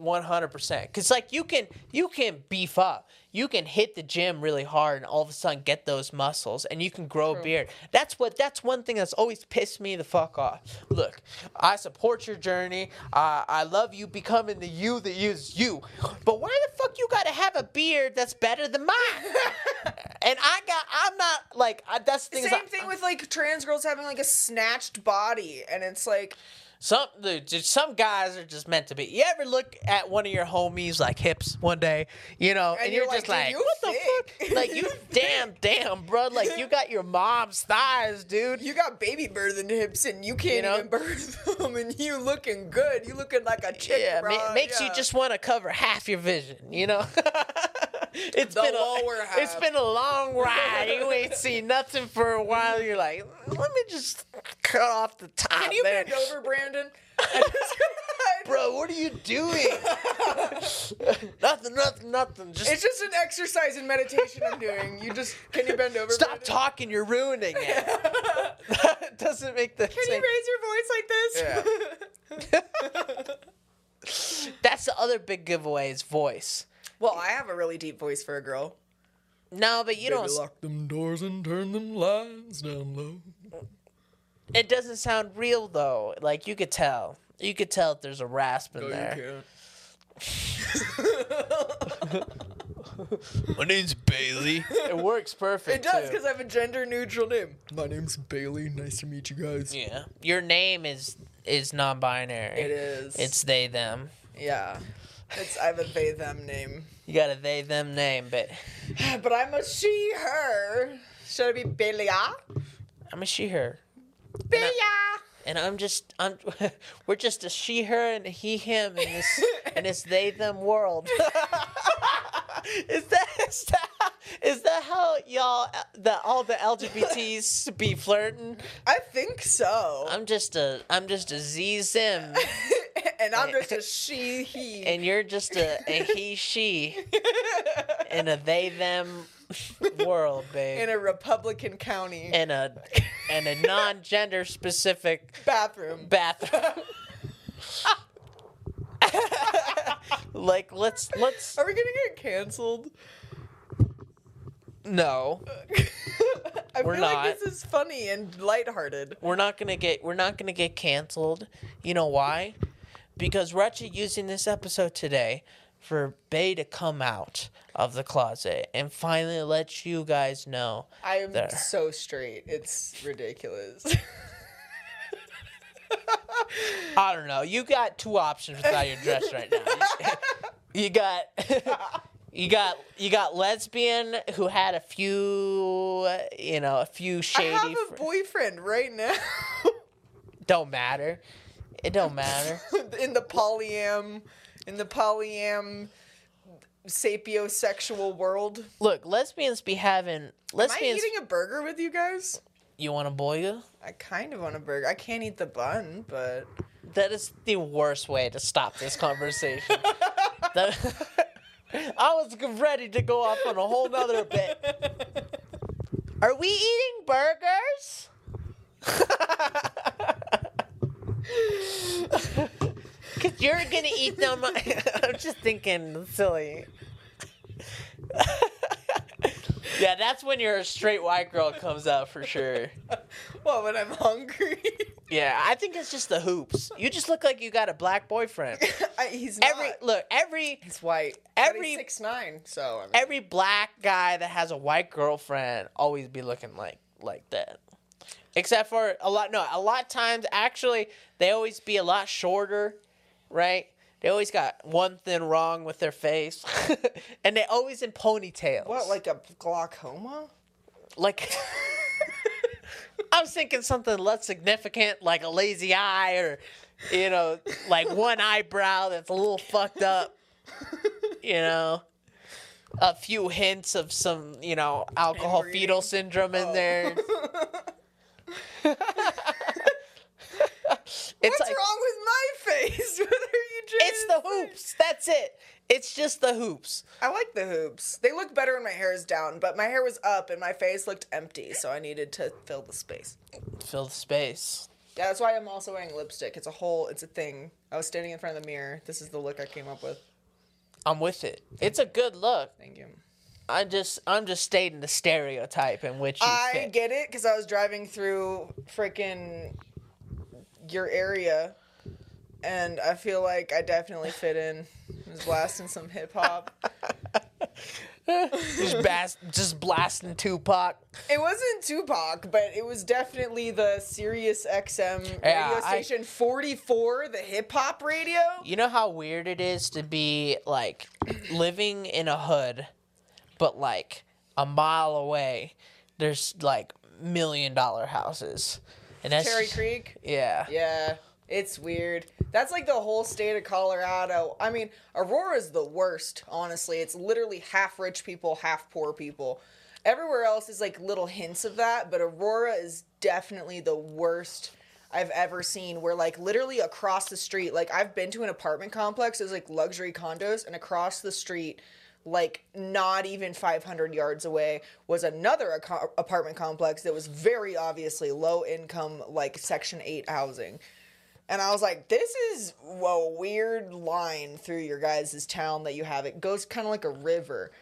100% cuz like you can you can beef up. You can hit the gym really hard and all of a sudden get those muscles and you can grow a beard. That's what that's one thing that's always pissed me the fuck off. Look, I support your journey. Uh, I love you becoming the you that is you. But why the fuck you got to have a beard that's better than mine? and I got I'm not like I, that's the thing Same I- thing with like trans girls having like a snatched body, and it's like Some dude, just some guys are just meant to be. You ever look at one of your homies like hips one day, you know, and, And you're, you're just like, like, "Dude, you what the fuck? Like you, damn, damn, bro. Like you got your mom's thighs, dude. you got baby birthing hips, and you can't You know? even birth them, and you looking good. You looking like a chick, yeah, bro. ma- makes you just want to cover half your vision, you know. it's The been a, it's half. been a long ride. You ain't seen nothing for a while. You're like, let me just cut off the top. Can you there. bend over, Brandon? Bro, what are you doing? nothing, nothing, nothing. Just It's just an exercise in meditation I'm doing. You just can you bend over? stop Brandon? talking. You're ruining it. that doesn't make the Can you raise your voice like this? Yeah. That's the other big giveaway is voice. Well, I have a really deep voice for a girl. No, but you don't. s- lock them doors and turn them lights down low. It doesn't sound real though. Like you could tell. You could tell if there's a rasp in there. My name's Bailey. It works perfect. It does too. because I have a gender neutral name. My name's Bailey. Nice to meet you guys. Yeah, your name is is non-binary. It is. It's they them. yeah. It's I have a they them name, You got a they them name, but but I'm a she her. Should I be Bailey? I'm a she her, Bailey. and I'm just I'm. We're just a she her and a he him in this in this they them world. is that is that is that how y'all the all the LGBTs be flirting? I think so. I'm just a I'm just a Z Zim, and I'm just a she he. and you're just a, a he she in a they them world, babe. in a Republican county in a in a non-gender specific bathroom. bathroom. like let's let's Are we gonna get canceled? no. I We're feel not. like this is funny and lighthearted. We're not gonna get we're not gonna get canceled. You know why? Because we're actually using this episode today for Bay to come out of the closet and finally let you guys know. I am There. so straight. It's ridiculous. I don't know. You got two options with how you're dressed right now. You got you got you got lesbian who had a few you know a few shady. I have a fr- boyfriend right now. don't matter. It don't matter. in the polyam, in the polyam sapiosexual world. Look, lesbians be having Am I lesbians. eating a burger with you guys? you want a boy? I kind of want a burger. I can't eat the bun, but That is the worst way to stop this conversation. That- I was ready to go off on a whole nother bit. Are we eating burgers? Cause you're gonna eat them. I'm just thinking silly. yeah, that's when your straight white girl comes out for sure. well, when I'm hungry, Yeah, I think it's just the hoops. You just look like you got a black boyfriend. He's not. Every look, every he's white. every- six nine. So I mean, every black guy that has a white girlfriend always be looking like like that. Except for a lot no, a lot of times actually they always be a lot shorter, right? They always got one thing wrong with their face. and they always in ponytails. what like a glaucoma? like I was thinking something less significant, like a lazy eye or you know, like one eyebrow that's a little fucked up. You know. A few hints of some, you know, alcohol fetal syndrome in Oh. there. What's like wrong with my face? what are you trying it's the hoops. That's it. It's just the hoops. I like the hoops. They look better when my hair is down, but my hair was up and my face looked empty, so I needed to fill the space. Fill the space. Yeah, that's why I'm also wearing lipstick. It's a whole, it's a thing. I was standing in front of the mirror. This is the look I came up with. I'm with it. It's a good look. Thank you. I just I'm just stating the stereotype in which you I fit. get it because I was driving through freaking your area, and I feel like I definitely fit in. I was blasting some hip hop. just, bas- just blasting Tupac. It wasn't Tupac, but it was definitely the Sirius XM radio Yeah, I- station 44, the hip hop radio. You know how weird it is to be like living in a hood, but like a mile away, there's like million dollar houses, and that's Cherry Creek. Yeah. Yeah, it's weird. That's like the whole state of Colorado. I mean, Aurora's the worst, honestly. It's literally half rich people, half poor people. Everywhere else is like little hints of that, but Aurora is definitely the worst. I've ever seen where like literally across the street, like I've been to an apartment complex, there's like luxury condos, and across the street, like not even 500 yards away, was another aco- apartment complex that was very obviously low income, like Section 8 housing. And I was like, this is a weird line through your guys' town that you have. It goes kind of like a river.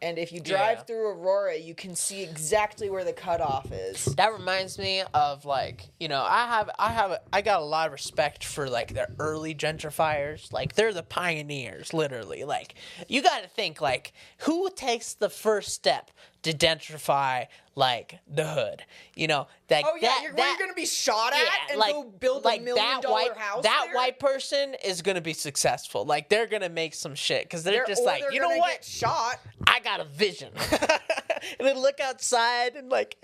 And if you drive Yeah. through Aurora, you can see exactly where the cutoff is. That reminds me of like you know I have I have I got a lot of respect for like the early gentrifiers like they're the pioneers literally like you got to think like who takes the first step to gentrify like the hood you know that Oh yeah, that, you're, that you're gonna be shot at and go build a million that dollar white house. that there? white person is gonna be successful like they're gonna make some shit because they're, They're- just like they're you know what Get shot. I got a vision. and they look outside and like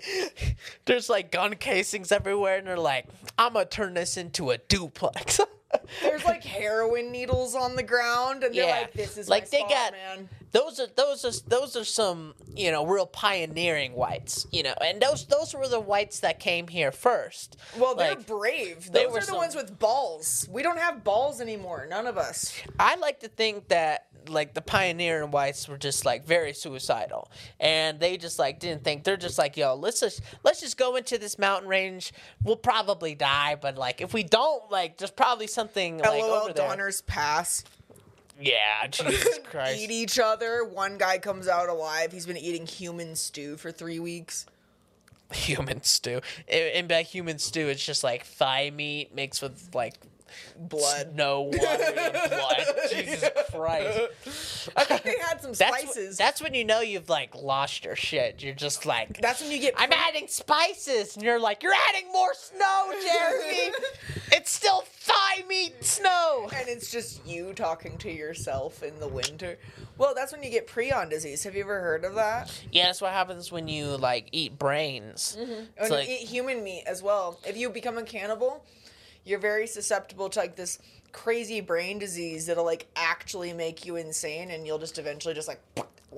there's like gun casings everywhere and they're like, I'm gonna turn this into a duplex. There's like heroin needles on the ground, and they're Yeah. like, "This is Like, they spot, got- man." those are those are those are some, you know, real pioneering whites, you know. And those those were the whites that came here first. Well, they're Like, brave. they Those were are the some- ones with balls. We don't have balls anymore. None of us. I like to think that like the pioneer and whites were just like very suicidal and they just like didn't think they're just like yo let's just let's just go into this mountain range we'll probably die but like if we don't like there's probably something like LOL over there Donners pass. yeah jesus christ Eat each other. One guy comes out alive. He's been eating human stew for three weeks. human stew and and by human stew it's just like thigh meat mixed with like Blood. snow water blood jesus christ I think they had some that's, wh- spices. that's when you know you've like lost your shit you're just like That's when you get. I'm pre- adding spices, and you're like, you're adding more snow, Jeremy. it's still thigh meat snow. and it's just you talking to yourself in the winter. Well, that's when you get prion disease. Have you ever heard of that? Yeah, that's what happens when you like eat brains. And It's oh, like, you eat human meat as well. If you become a cannibal, you're very susceptible to like this crazy brain disease that'll like actually make you insane, and you'll just eventually just like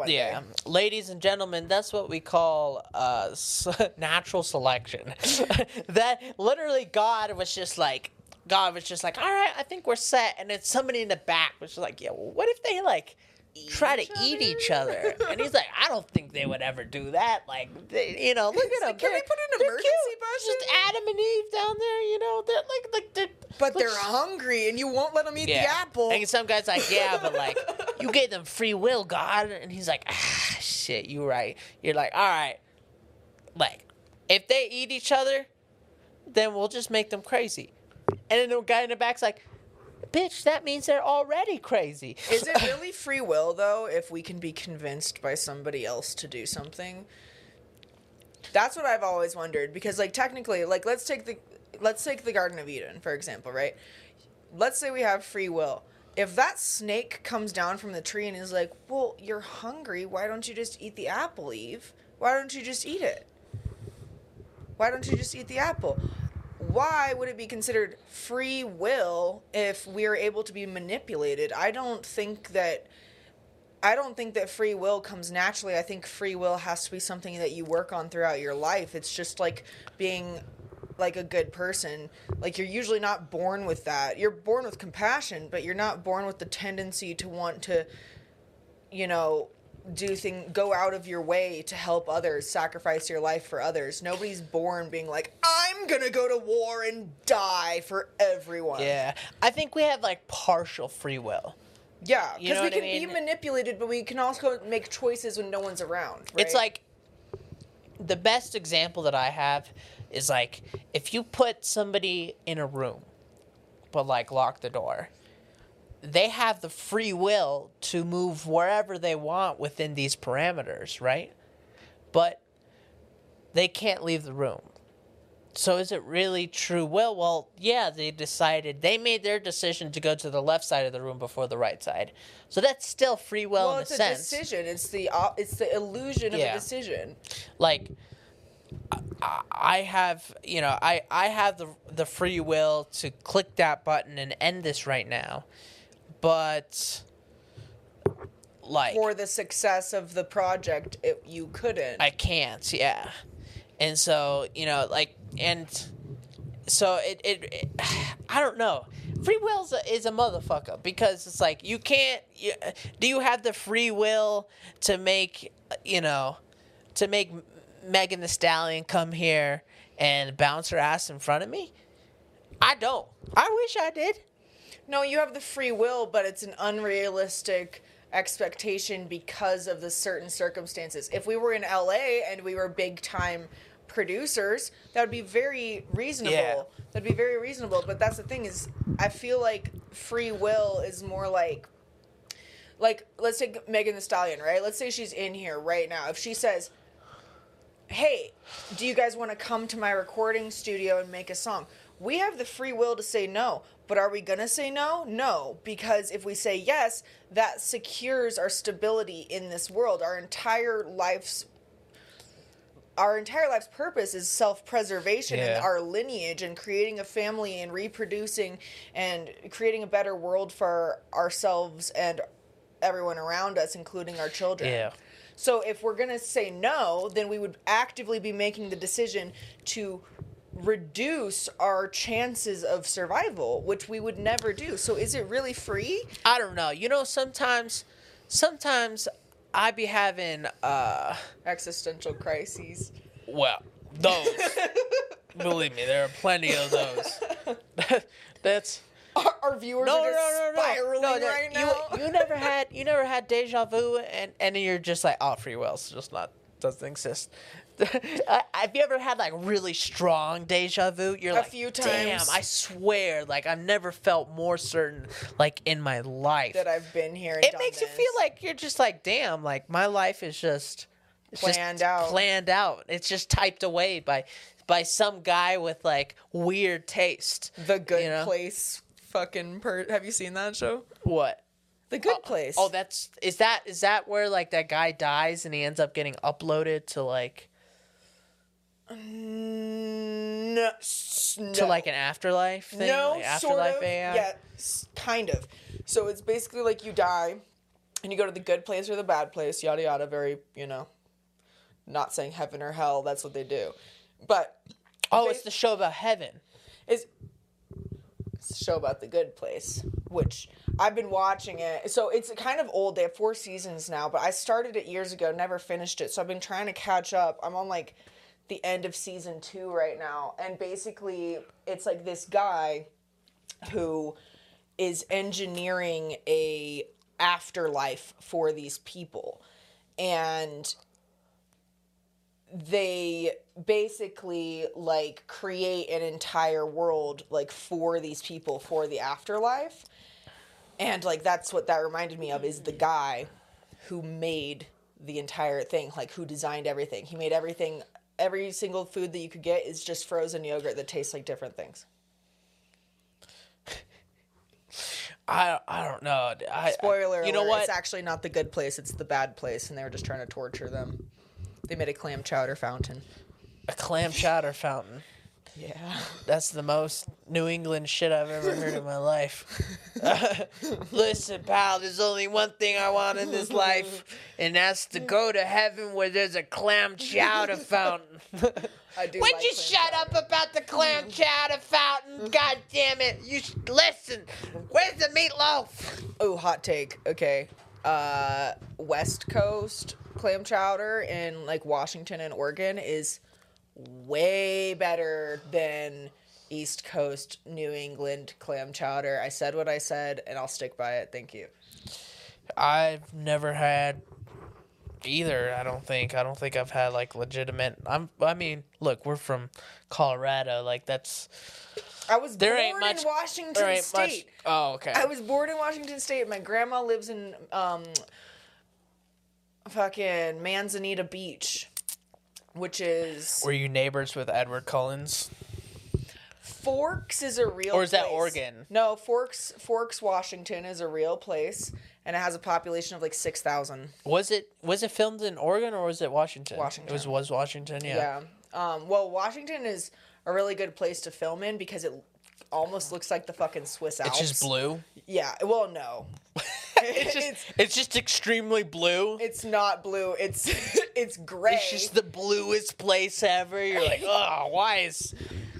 yeah, day. ladies and gentlemen, that's what we call uh, s- natural selection. that literally God was just like. God was just like, all right, I think we're set. And then somebody in the back was just like, yeah, well, what if they like try to each eat each other? And he's like, I don't think they would ever do that. Like, they, you know, look at them. like, can we put an emergency cute. bus Just? Adam and Eve down there, you know, they're like, like they're, But like, they're hungry, and you won't let them eat yeah. the apple. And some guy's like, yeah, but like, you gave them free will, God. And he's like, ah, shit, you right. You're like, all right, like, if they eat each other, then we'll just make them crazy. And then the guy in the back's like, bitch, that means they're already crazy. Is it really free will though if we can be convinced by somebody else to do something? That's what I've always wondered because like technically like let's take the let's take the Garden of Eden for example, right? Let's say we have free will. If that snake comes down from the tree and is like, "Well, you're hungry. Why don't you just eat the apple, Eve? Why don't you just eat it? Why don't you just eat the apple?" Why would it be considered free will if we are able to be manipulated? I don't think that I don't think that free will comes naturally. I think free will has to be something that you work on throughout your life. It's just like being like a good person. Like you're usually not born with that. You're born with compassion, but you're not born with the tendency to want to you know, do thing go out of your way to help others, sacrifice your life for others. Nobody's born being like, I'm to go to war and die for everyone. yeah. I think we have like partial free will. Yeah, You because know we what I can be manipulated, but we can also make choices when no one's around. It's like the best example that I have is like if you put somebody in a room, but like lock the door, they have the free will to move wherever they want within these parameters, right? But they can't leave the room. So is it really true will? Well, yeah, they decided they made their decision to go to the left side of the room before the right side. So that's still free will well, in it's a a sense. decision. It's the it's the illusion of Yeah. a decision. like I- I have you know I I have the the free will to click that button and end this right now, but like For the success of the project, it, you couldn't. I can't yeah, and so you know like and so it, it, it I don't know. Free will is a, is a motherfucker because it's like you can't. You, do you have the free will to make you know to make Megan Thee Stallion come here and bounce her ass in front of me? I don't. I wish I did. No, you have the free will, but it's an unrealistic expectation because of the certain circumstances. If we were in LA and we were big time producers, that would be very reasonable. Yeah. That'd be very reasonable. But that's the thing is, I feel like free will is more like, like let's take Megan Thee Stallion, right? Let's say she's in here right now. If she says, "Hey, do you guys want to come to my recording studio and make a song?" We have the free will to say no, but are we going to say no? No, because if we say yes, that secures our stability in this world. Our entire life's our entire life's purpose is self-preservation Yeah. and our lineage and creating a family and reproducing and creating a better world for ourselves and everyone around us including our children. Yeah. So if we're going to say no, then we would actively be making the decision to reduce our chances of survival, which we would never do. So is it really free? I don't know. You know, sometimes, sometimes I be having uh, Existential crises. well, those. believe me, there are plenty of those. That's Our, our viewers no, are no, no, no, spiraling no, no. right you, now. You never had, you never had deja vu, and and you're just like, oh, free will is just not doesn't exist. I- Have you ever had like really strong deja vu? You're A like, few damn, times. I swear, like I've never felt more certain, like in my life. that I've been here. And it makes you feel like you're just like, damn, like my life is just Planned out. Planned out. It's just typed away by by some guy with like weird taste. the Good you know? Place. Fucking per. Have you seen that show? What? The Good oh, Place. Oh, that's is that is that where like that guy dies and he ends up getting uploaded to like no, s- to like an afterlife thing? No, like sort afterlife of. AI? Yeah, kind of. So it's basically like you die, and you go to the good place or the bad place. Yada yada. Very, you know, not saying heaven or hell. That's what they do. But Oh, it's the show about heaven. is it's the show about the good place, which I've been watching it. So it's kind of old. They have four seasons now, but I started it years ago, never finished it. So I've been trying to catch up. I'm on like the end of season two right now, and basically it's like this guy who is engineering a afterlife for these people and they basically like create an entire world like for these people for the afterlife and like that's what that reminded me of is the guy who made the entire thing like who designed everything. He made everything every single food that you could get is just frozen yogurt that tastes like different things I I don't know. I, spoiler I, you know alert, what? it's actually not the good place it's the bad place and they were just trying to torture them they made a clam chowder fountain a clam chowder fountain. Yeah That's the most New England shit I've ever heard in my life. Listen, pal, there's only one thing I want in this life, and that's to go to heaven where there's a clam chowder fountain. I do Would like you shut chowder. up about the clam chowder fountain? God damn it! You sh- listen. Where's the meatloaf? Oh, hot take. Okay. Uh, West Coast clam chowder in like Washington and Oregon is way better than East Coast New England clam chowder. I said what I said and I'll stick by it. Thank you. I've never had either. I don't think. I don't think I've had like legitimate. I'm. I mean, look, we're from Colorado. Like that's I was there born much. in Washington there ain't State. much. Oh, okay. I was born in Washington State. My grandma lives in um fucking Manzanita Beach, which is Were you neighbors with Edward Cullens? Forks is a real place. Or is that place. Oregon? No, Forks Forks, Washington is a real place and it has a population of like 6,000. Was it was it filmed in Oregon or was it Washington? Washington. It was was Washington. Yeah. Yeah. Um, well, Washington is a really good place to film in because it almost looks like the fucking Swiss Alps. It's just blue. Yeah. Well, no. It's just it's just extremely blue. it's not blue. It's it's gray. It's just the bluest place ever. You're like, oh, why is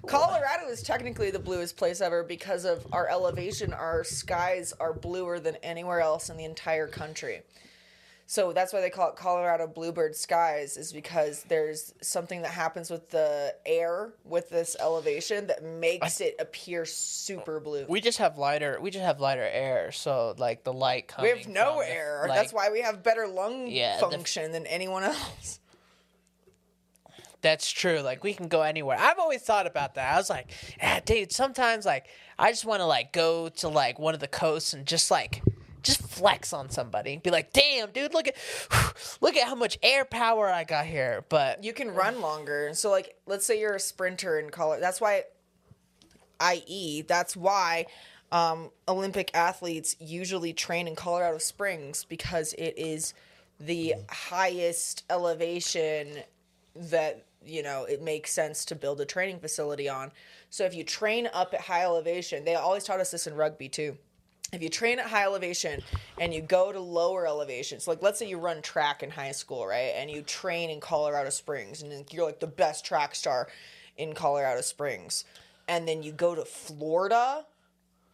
Colorado is technically the bluest place ever because of our elevation. Our skies are bluer than anywhere else in the entire country. So that's why they call it Colorado bluebird skies, is because there's something that happens with the air with this elevation that makes it appear super blue. We just have lighter. We just have lighter air, so like the light comes. We have no from the- air. like, That's why we have better lung Yeah, the- function than anyone else. That's true. Like we can go anywhere. I've always thought about that. I was like, yeah, dude. Sometimes like I just want to like go to like one of the coasts and just like just flex on somebody. Be like, damn, dude, look at look at how much air power I got here. But You can run longer. So, like, let's say you're a sprinter in Colorado. That's why, i.e., that's why um, Olympic athletes usually train in Colorado Springs because it is the highest elevation that you know it makes sense to build a training facility on. So if you train up at high elevation, they always taught us this in rugby too. If you train at high elevation and you go to lower elevations, like let's say you run track in high school, right? And you train in Colorado Springs and you're like the best track star in Colorado Springs. And then you go to Florida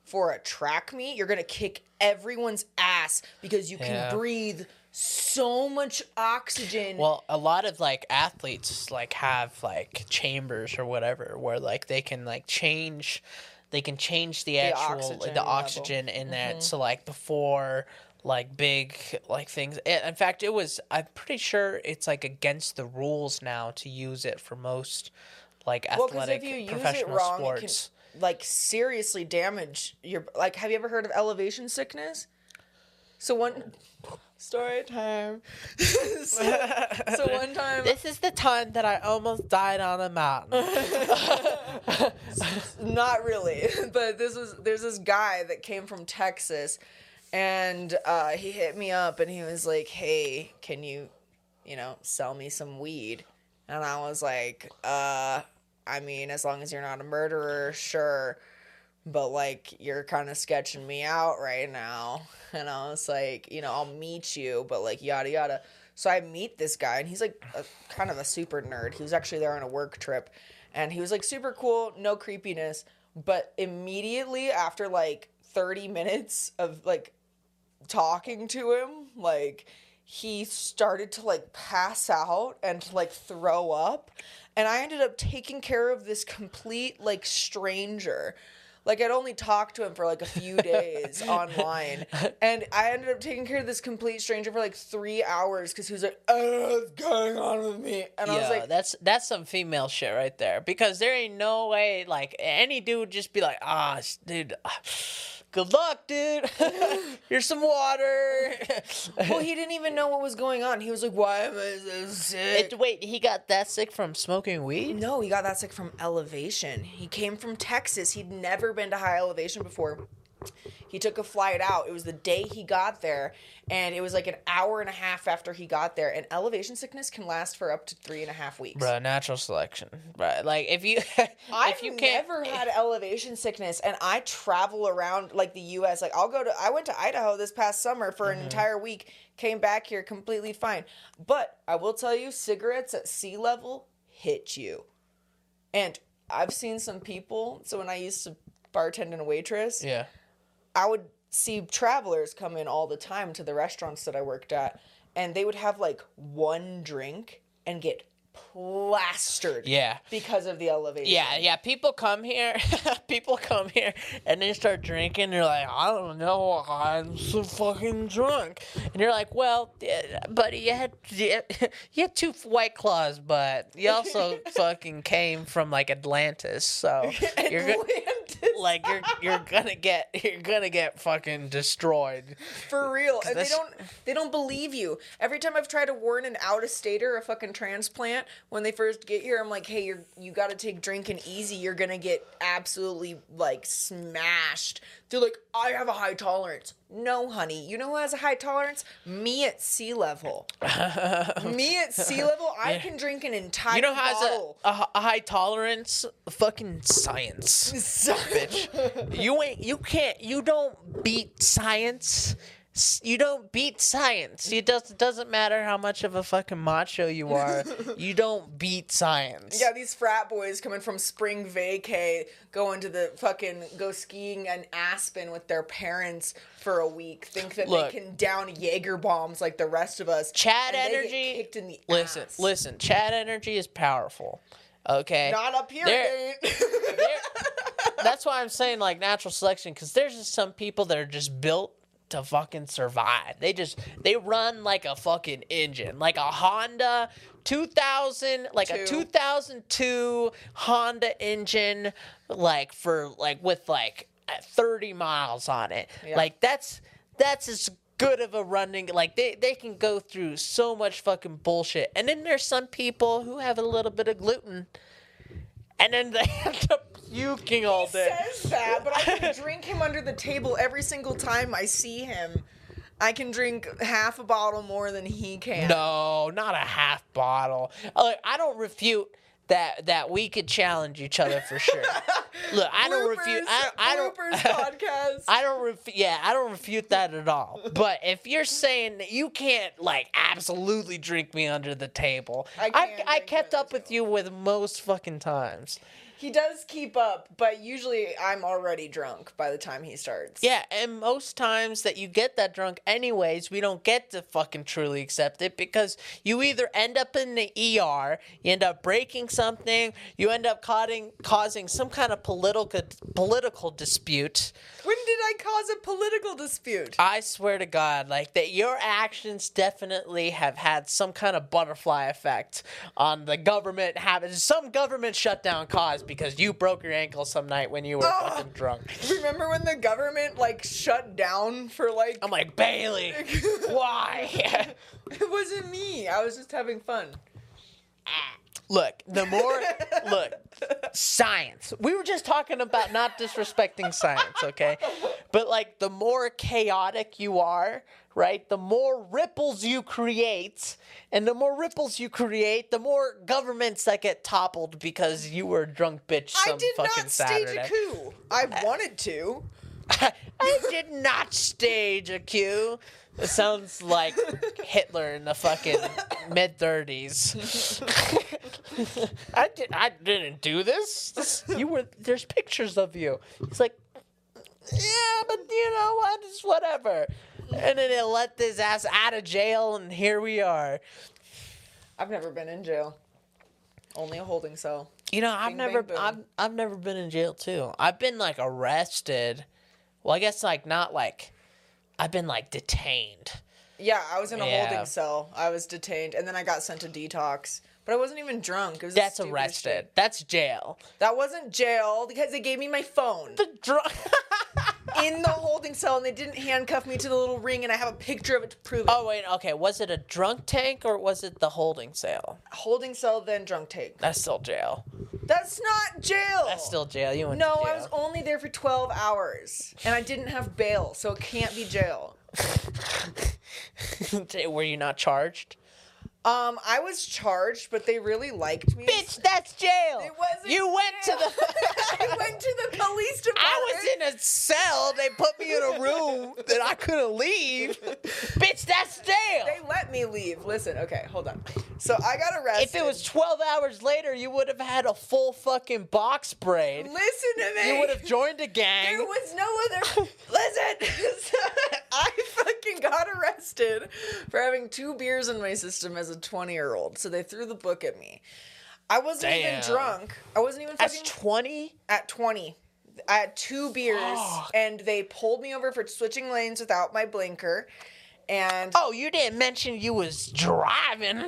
for a track meet, you're gonna kick everyone's ass because you can Yeah. breathe so much oxygen. well, a lot of like athletes like have like chambers or whatever where like they can like change, they can change the actual oxygen the level. oxygen in that. Mm-hmm. So like before like big like things. In fact, it was. I'm pretty sure it's like against the rules now to use it for most like Well, athletic if you use it professional wrong, sports. it can like seriously damage your. Like, have you ever heard of elevation sickness? So one story time. so, so one time, This is the time that I almost died on a mountain. not really, but this was there's this guy that came from Texas, and uh, he hit me up and he was like, "Hey, can you, you know, sell me some weed?" And I was like, "Uh, I mean, as long as you're not a murderer, sure." But like, you're kind of sketching me out right now. And I was like, you know, I'll meet you, but like, yada yada. So I meet this guy, and he's like a, kind of a super nerd. He was actually there on a work trip, and he was like super cool, no creepiness. But immediately after like 30 minutes of like talking to him, like he started to like pass out and like throw up. And I ended up taking care of this complete like stranger. Like I'd only talked to him for like a few days online, and I ended up taking care of this complete stranger for like three hours because he was like, "Oh, what's going on with me?" And I was like, that's that's some female shit right there. Because there ain't no way like any dude would just be like, ah, dude, good luck, dude. Here's some water. "Well, he didn't even know what was going on." He was like, "Why am I so sick?" It, wait, he got that sick from smoking weed? No, he got that sick from elevation. He came from Texas. He'd never been to high elevation before. He took a flight out. It was the day he got there, and it was like an hour and a half after he got there. And elevation sickness can last for up to three and a half weeks. Bro, natural selection. Bro, like if you I've if you can't never had elevation sickness, and I travel around like the U.S. Like I'll go to, I went to Idaho this past summer for Mm-hmm. an entire week, came back here completely fine. But I will tell you, cigarettes at sea level hit you, and I've seen some people. So when I used to bartend and waitress, Yeah. I would see travelers come in all the time to the restaurants that I worked at, and they would have like one drink and get plastered. Yeah. Because of the elevation. Yeah, yeah. People come here, people come here, and they start drinking. They're like, I don't know, I'm so fucking drunk. And you're like, well, buddy, you had you had two white claws, but you also fucking came from like Atlantis, so you're go- Atlantis. Like you're you're gonna get you're gonna get fucking destroyed. for real. And they don't they don't believe you. Every time I've tried to warn an out of stater a fucking transplant when they first get here, I'm like, hey, you're you gotta take drinking easy. You're gonna get absolutely like smashed. They're like, I have a high tolerance. No, honey. You know who has a high tolerance? Me at sea level. Me at sea level, I can drink an entire You know how has a, a, a high tolerance? Fucking science. bitch. you ain't you can't you don't beat science you don't beat science. It does, doesn't matter how much of a fucking macho you are. you don't beat science. Yeah, these frat boys coming from spring vacay, going to the fucking go skiing in Aspen with their parents for a week, think that Look. they can down Jaeger bombs like the rest of us. Chad and they get energy. kicked in the listen, ass. listen. Chad energy is powerful. Okay. Not up here, ain't. There- that's why I'm saying like natural selection because there's just some people that are just built to fucking survive. They just they run like a fucking engine, like a Honda 2000, like a 2002 Honda engine, like for like with like 30 miles on it. Yeah. Like that's that's as good of a running like they they can go through so much fucking bullshit. And then there's some people who have a little bit of gluten and then they end up puking all day. says that, but I can drink him under the table every single time I see him. I can drink half a bottle more than he can. No, not a half bottle. I don't refute that that we could challenge each other for sure. Look, I don't refute. I, I don't. podcast. I don't refute. Yeah, I don't refute that at all. But if you're saying that you can't like absolutely drink me under the table, I I, I, kept up with you with most fucking times. He does keep up, but usually I'm already drunk by the time he starts. Yeah, and most times that you get that drunk, anyways, we don't get to fucking truly accept it because you either end up in the ER, you end up breaking something, you end up causing causing some kind of political political dispute. When did I cause a political dispute? I swear to God, like that, your actions definitely have had some kind of butterfly effect on the government having some government shutdown caused because you broke your ankle some night when you were Oh. fucking drunk. Remember when the government like shut down for like I'm like Bailey, why? it wasn't me. I was just having fun. Look, the more look, science. We were just talking about not disrespecting science, okay? But like the more chaotic you are, right? The more ripples you create, and the more ripples you create, the more governments that get toppled because you were a drunk bitch some I did fucking not stage Saturday. a coup. I wanted to. I did not stage a coup. It sounds like Hitler in the fucking mid thirties. I did. I didn't do this. this. You were. There's pictures of you. He's like, yeah, but you know what? It's whatever. And then they let this ass out of jail, and here we are. I've never been in jail. Only a holding cell. You know, I've Bing, never, bang, boom. I've, I've never been in jail too. I've been like arrested. Well, I guess like not like, I've been like detained. Yeah, I was in a Yeah. holding cell. I was detained, and then I got sent to detox. But I wasn't even drunk. It was the That's stupidest arrested. shit. That's jail. That wasn't jail because they gave me my phone The drunk. in the holding cell, and they didn't handcuff me to the little ring, and I have a picture of it to prove it. oh wait, okay. Was it a drunk tank or was it the holding cell? Holding cell, then drunk take. That's still jail. That's not jail. That's still jail. You went No, to I was only there for 12 hours, and I didn't have bail, so it can't be jail. Were you not charged? Um, I was charged, but they really liked me. Bitch, that's jail. It wasn't You went jail. to the. I went to the police department. I was in a cell. They put me in a room that I couldn't leave. Bitch, that's jail. They let me leave. Listen, okay, hold on. So I got arrested. If it was 12 hours later, you would have had a full fucking box braid. listen to me. You would have joined a gang. There was no other. Listen, I fucking got arrested for having two beers in my system as a 20 year old. So they threw the book at me. I wasn't Damn. even drunk. I wasn't even fucking 20? at 20. I had two beers Fuck. and they pulled me over for switching lanes without my blinker. And Oh, you didn't mention you was driving.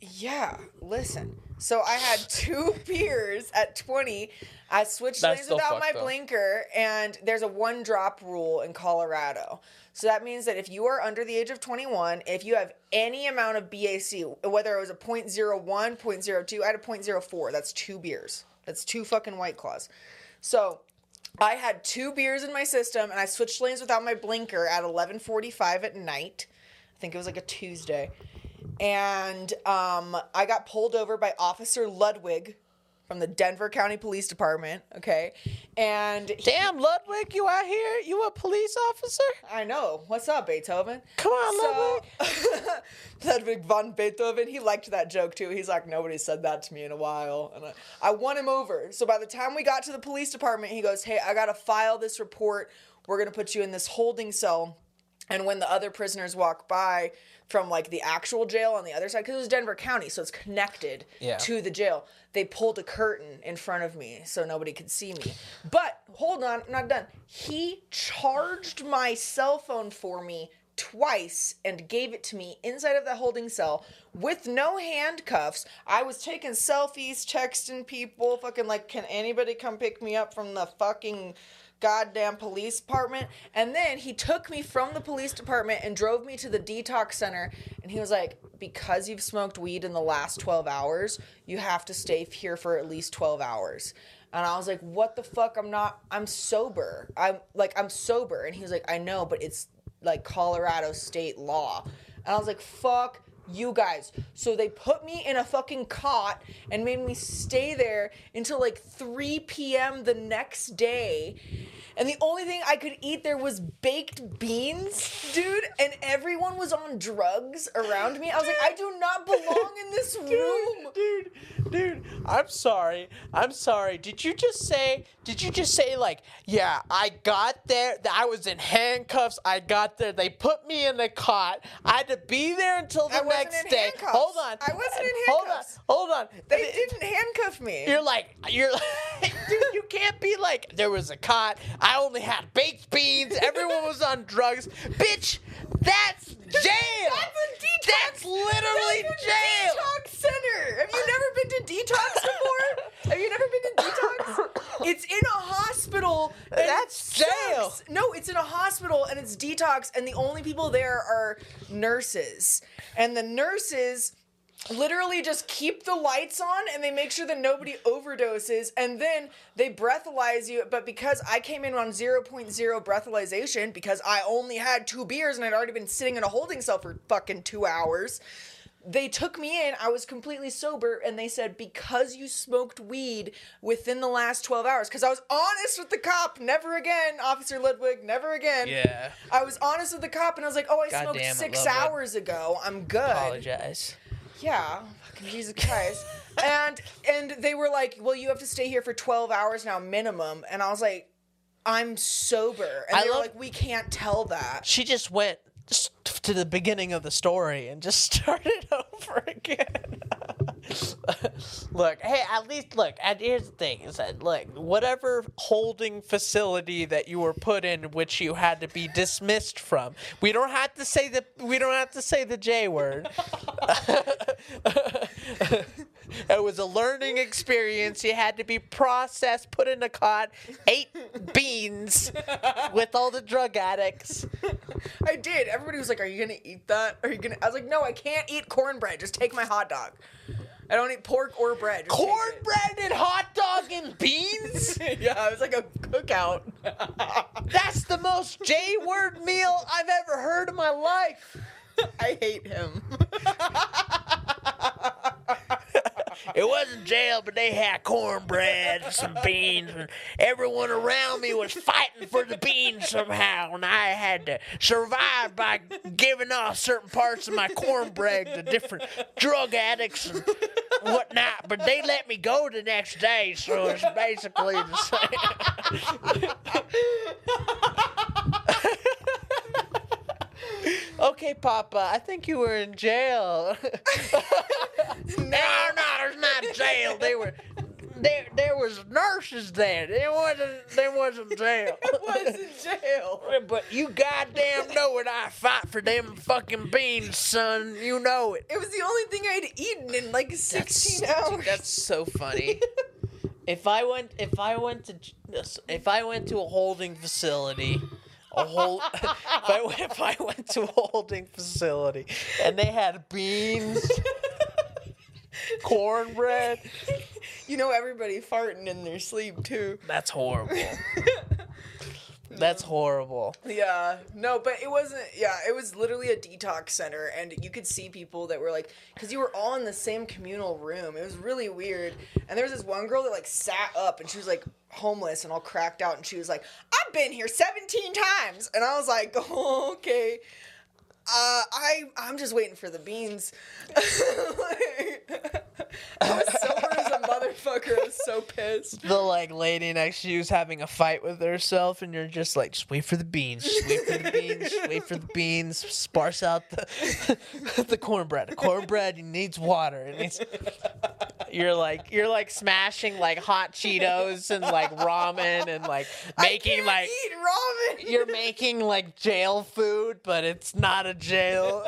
Yeah, listen. So I had two beers at 20. I switched That's lanes without my up. blinker, and there's a one drop rule in Colorado. So that means that if you are under the age of 21, if you have any amount of BAC, whether it was a 0.01, 0.02, I had a 0.04. That's two beers. That's two fucking White Claws. So I had two beers in my system, and I switched lanes without my blinker at 11:45 at night. I think it was like a Tuesday, and um, I got pulled over by Officer Ludwig from the Denver County Police Department. Okay, and he- Damn, Ludwig, you out here? You a police officer? I know. What's up, Beethoven? Come on, so, Ludwig von Beethoven. He liked that joke too. He's like, nobody said that to me in a while, and I, I won him over. So by the time we got to the police department, he goes, "Hey, I gotta file this report. We're gonna put you in this holding cell." And when the other prisoners walk by from like the actual jail on the other side, because it was Denver County, so it's connected Yeah. to the jail, they pulled a curtain in front of me so nobody could see me. But hold on, I'm not done. He charged my cell phone for me twice and gave it to me inside of the holding cell with no handcuffs. I was taking selfies, texting people, fucking like, can anybody come pick me up from the fucking goddamn police department. And then he took me from the police department and drove me to the detox center. And he was like, because you've smoked weed in the last 12 hours, you have to stay here for at least 12 hours. And I was like, what the fuck? I'm not, I'm sober. I'm like, I'm sober. And he was like, I know, but it's like Colorado state law. And I was like, fuck you guys. So they put me in a fucking cot and made me stay there until like 3 p.m. the next day. And the only thing I could eat there was baked beans, dude. And everyone was on drugs around me. I was like, I do not belong in this room. Dude, dude, I'm sorry. I'm sorry. Did you just say, did you just say, like, yeah, I got there, I was in handcuffs, I got there, they put me in the cot, I had to be there until the I wasn't next in day. handcuffs. Hold on. I wasn't in Hold on. handcuffs. Hold on. They didn't handcuff me. You're like, you're like, dude, you can't be like, there was a cot, I only had baked beans, everyone was on drugs. Bitch, that's jail. That's a detox. That's literally That's a jail. Detox center. Have you never been to detox before? Have you never been to detox? It's in a hospital. and That's jail. sucks. No, it's in a hospital and it's detox, and the only people there are nurses. And the nurses literally just keep the lights on and they make sure that nobody overdoses and then they breathalyze you. But because i came in on 0.0 breathalyzation because i only had two beers and i'd already been sitting in a holding cell for fucking two hours they took me in. I was completely sober and they said because you smoked weed within the last 12 hours. Because i was honest with the cop never again officer ludwig never again. Yeah. i was honest with the cop and i was like oh i God smoked damn six hours ago. I'm good. Apologize. Yeah, fucking Jesus Christ. and and they were like, "Well, you have to stay here for 12 hours now minimum." And I was like, "I'm sober." And I they were love- like, "We can't tell that." She just went to the beginning of the story and just started over again. look, hey, at least look. And here's the thing: is that look, whatever holding facility that you were put in, which you had to be dismissed from, we don't have to say the we don't have to say the J word. it was a learning experience. You had to be processed, put in a cot, ate beans with all the drug addicts. I did. Everybody was like, "Are you gonna eat that? Are you gonna?" I was like, "No, I can't eat cornbread. Just take my hot dog. I don't eat pork or bread. Just. Cornbread and hot dog and beans? yeah, it was like a cookout. That's the most J word meal I've ever heard in my life. I hate him. It wasn't jail, but they had cornbread and some beans, and everyone around me was fighting for the beans somehow, and I had to survive by giving off certain parts of my cornbread to different drug addicts and whatnot. But they let me go the next day, so it's basically the same. Okay, Papa, I think you were in jail. no, no, there's not jail. They were there. There was nurses there. There wasn't. There wasn't jail. It was in jail. But you goddamn know it. I fight for them fucking beans, son. You know it. It was the only thing I'd eaten in like 16 hours. Dude, That's so funny. if I went, if I went to, if I went to a holding facility, a whole, if I, went- if I went to a holding facility and they had beans, cornbread, You know everybody farting in their sleep too. that's horrible. That's horrible. Yeah, no, but it wasn't. Yeah, it was literally a detox center, and you could see people that were like, because you were all in the same communal room. It was really weird. And there was this one girl that like sat up, and she was like homeless and all cracked out, and she was like, "I've been here 17 times," and I was like, oh, "Okay." Uh, I I'm just waiting for the beans. Like, I was sober motherfucker. I was so pissed. The like lady next to you is having a fight with herself, and you're just like, just wait for the beans, just wait for the beans, just wait for the beans. Sparse out the the cornbread. Cornbread needs water. It needs. You're like you're like smashing like hot Cheetos and like ramen and like making like ramen. you're making like jail food, but it's not a jail.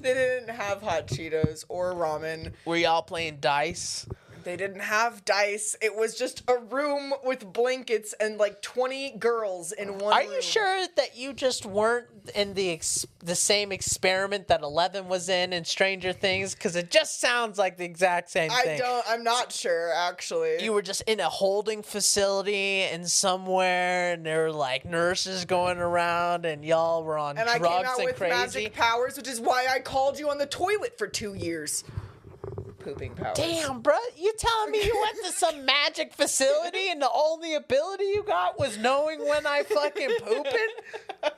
They didn't have hot Cheetos or ramen. Were y'all playing dice? They didn't have dice. It was just a room with blankets and like 20 girls in one Are room. you sure that you just weren't in the ex- the same experiment that Eleven was in in Stranger Things? Because it just sounds like the exact same I thing. don't. I'm not sure actually. You were just in a holding facility and somewhere, and there were like nurses going around, and y'all were on and I drugs came out and with crazy. magic powers, which is why I called you on the toilet for two years. Pooping powers. Damn, bro, you telling me you went to some magic facility and the only ability you got was knowing when I fucking pooping?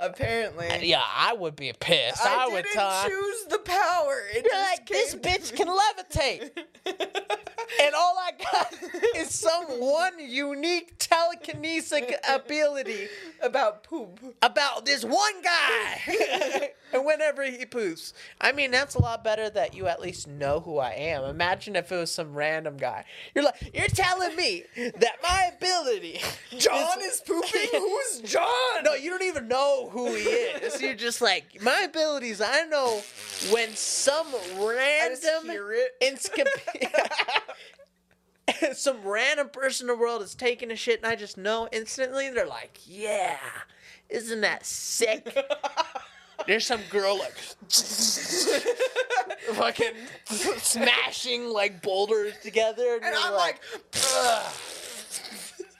Apparently. Uh, yeah, I would be pissed. I, I, would didn't tell. choose the power. It You're like, this bitch can levitate. and all I got is some one unique telekinetic ability about poop. about this one guy. and whenever he poops. I mean, that's a lot better that you at least know who I am. Imagine if it was some random guy. You're like, you're telling me that my ability. John is pooping. Who's John? No, you don't even know who he is. You're just like, my abilities, I know when some random some random person in the world is taking a shit and I just know instantly they're like, yeah, isn't that sick? There's some girl like fucking smashing like boulders together, and, and I'm like, Ugh.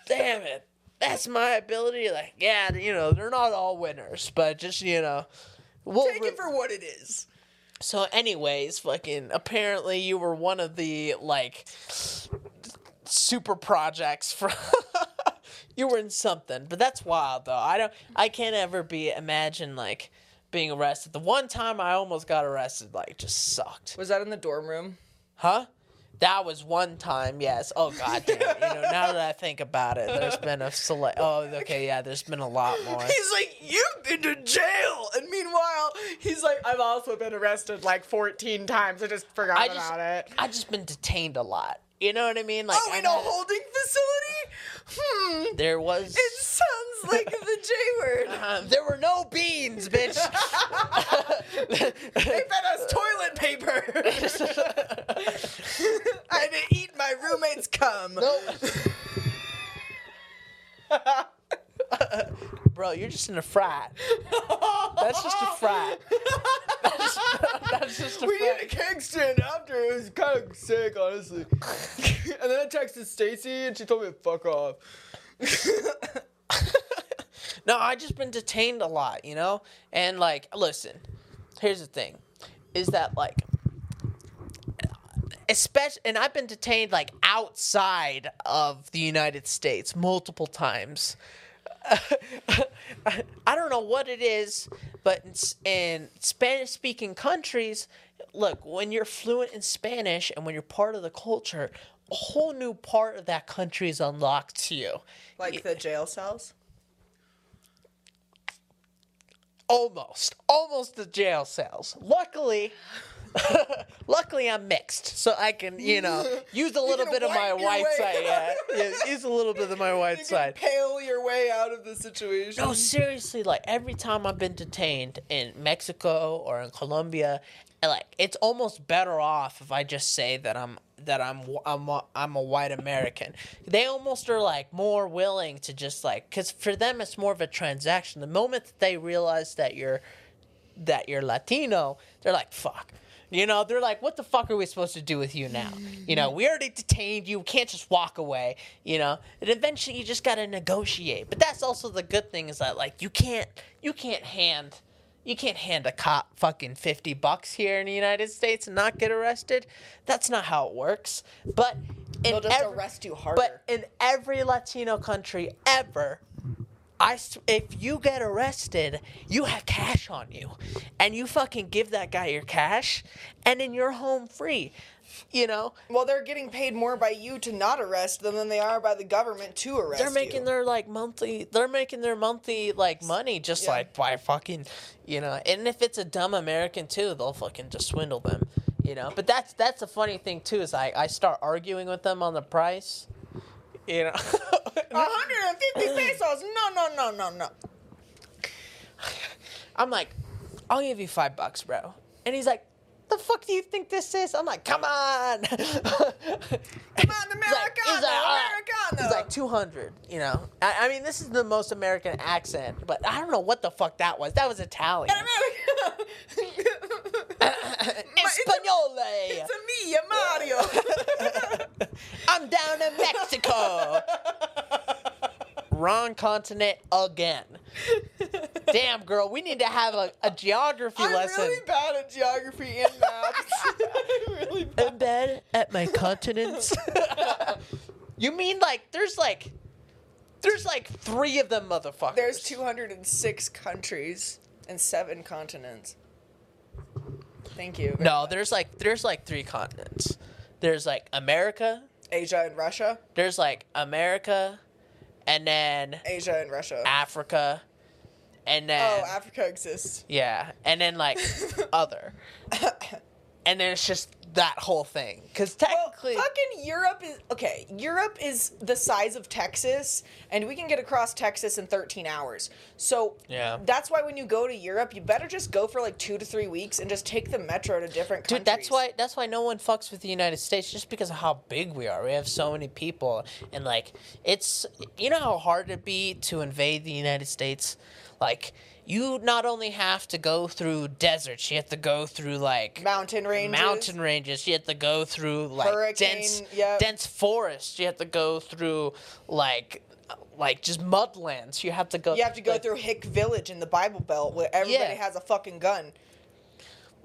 damn it, that's my ability. Like, yeah, you know, they're not all winners, but just you know, we'll take it for what it is. so, anyways, fucking apparently you were one of the like super projects for you were in something. But that's wild though. I don't I can't ever be imagine like being arrested. The one time I almost got arrested like just sucked. Was that in the dorm room? Huh? That was one time, yes. Oh god damn it. You know, now that I think about it, there's been a select Oh, okay, yeah, there's been a lot more. He's like, you've been to jail, and meanwhile, he's like, I've also been arrested like 14 times. I just forgot I just about it. I've just been detained a lot. You know what I mean? Like Oh, I in a holding facility? Hmm. there was It sounds like the J word. Uh, there were no beans, bitch. They fed us toilet paper. I had to eat my roommate's cum. Bro, you're just in a frat. That's just a frat. That's, that's just a We frat. did a keg stand after. It was kind of sick, honestly. and then I texted Stacy, and she told me to fuck off. No, I just been detained a lot, you know? And like, listen, here's the thing. Is that like especially and I've been detained like outside of the United States multiple times. I don't know what it is, but in, Spanish speaking countries, look, when you're fluent in Spanish and when you're part of the culture, a whole new part of that country is unlocked to you. Like the jail cells? Almost, almost the jail cells. Luckily, luckily I'm mixed, so I can, you know, use a little bit of my white way side. Yeah, yeah, use a little bit of my white You side. pale your way out of the situation. No, seriously, like every time I've been detained in Mexico or in Colombia, eh, like it's almost better off if I just say that I'm that I'm I'm a, I'm a white American. They almost are like more willing to just like cuz for them it's more of a transaction. The moment that they realize that you're that you're Latino, they're like, "Fuck." You know, they're like, what the fuck are we supposed to do with you now? You know, we already detained you. We can't just walk away. You know, and eventually you just got to negotiate. But that's also the good thing is that like you can't you can't hand you can't hand a cop fucking 50 bucks here in the United States and not get arrested. That's not how it works. But in They'll just every- arrest you harder. But in every Latino country ever, I if you get arrested, you have cash on you, and you fucking give that guy your cash, and then you're home free. You know, well, they're getting paid more by you to not arrest them than they are by the government to arrest they're making you. their like monthly. They're making their monthly like money just Yeah. like by fucking, you know. And if it's a dumb American too, they'll fucking just swindle them. You know, but that's that's a funny thing too. Is I I start arguing with them on the price. You know, 150 pesos. No, no, no, no, no. I'm like, I'll give you five bucks, bro. And he's like, the fuck do you think this is? I'm like, come on. come on, Americano, Americano. He's like 200, you know. I, I mean, this is the most American accent, but I don't know what the fuck that was. That was Italian. Espanole. It's a me, Mario. I'm down in Mexico. Wrong continent again. Damn, girl, we need to have a, a geography I'm lesson. really bad at geography and maps. I'm really bad. in bed at my continents. you mean like there's like there's like three of them motherfuckers. There's 206 countries and seven continents. Thank you. No, there's like there's like three continents. There's like America, Asia and Russia. there's like America, and then Asia and Russia. Africa, and then oh, Africa exists. yeah, and then like other. And then it's just that whole thing. Because Well, technically, fucking Europe is okay. Europe is the size of Texas, and we can get across Texas in 13 hours. So Yeah. that's why when you go to Europe, you better just go for like two to three weeks and just take the metro to different countries. Dude, that's why that's why no one fucks with the United States just because of how big we are. We have so many people and like it's you know how hard it'd be to invade the United States? Like you not only have to go through deserts, you have to go through like mountain ranges. mountain ranges, you have to go through like Hurricane, dense yep. dense forests, you have to go through like like just mudlands. You have to go You have to go like, through Hick Village in the Bible Belt where everybody Yeah. has a fucking gun.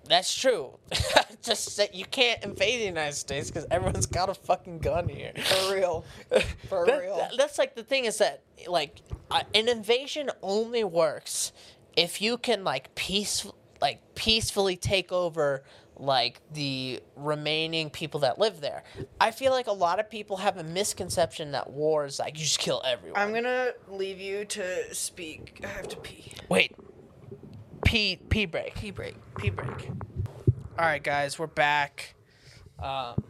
That's true. Just that you can't invade the United States because everyone's got a fucking gun here. For real. For That- real. that- that's like the thing is that like uh, an invasion only works if you can like peace like peacefully take over like the remaining people that live there. I feel like a lot of people have a misconception that war is like you just kill everyone. I'm gonna leave you to speak. I have to pee. Wait. Pee pee break. Pee break. Pee break. All right, guys, we're back. Um,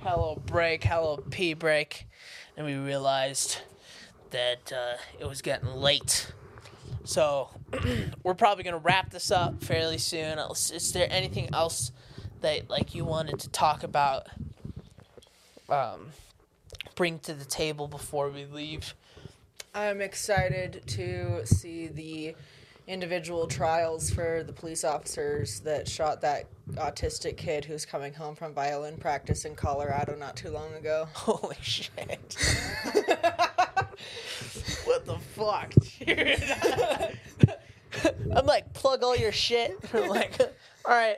hello break. Hello pee break, and we realized that uh, it was getting late. So we're probably gonna wrap this up fairly soon. Is there anything else that like you wanted to talk about? Um, bring to the table before we leave. I'm excited to see the individual trials for the police officers that shot that autistic kid who's coming home from violin practice in Colorado not too long ago. Holy shit. what the fuck, dude? I'm like, plug all your shit. I'm like, all right,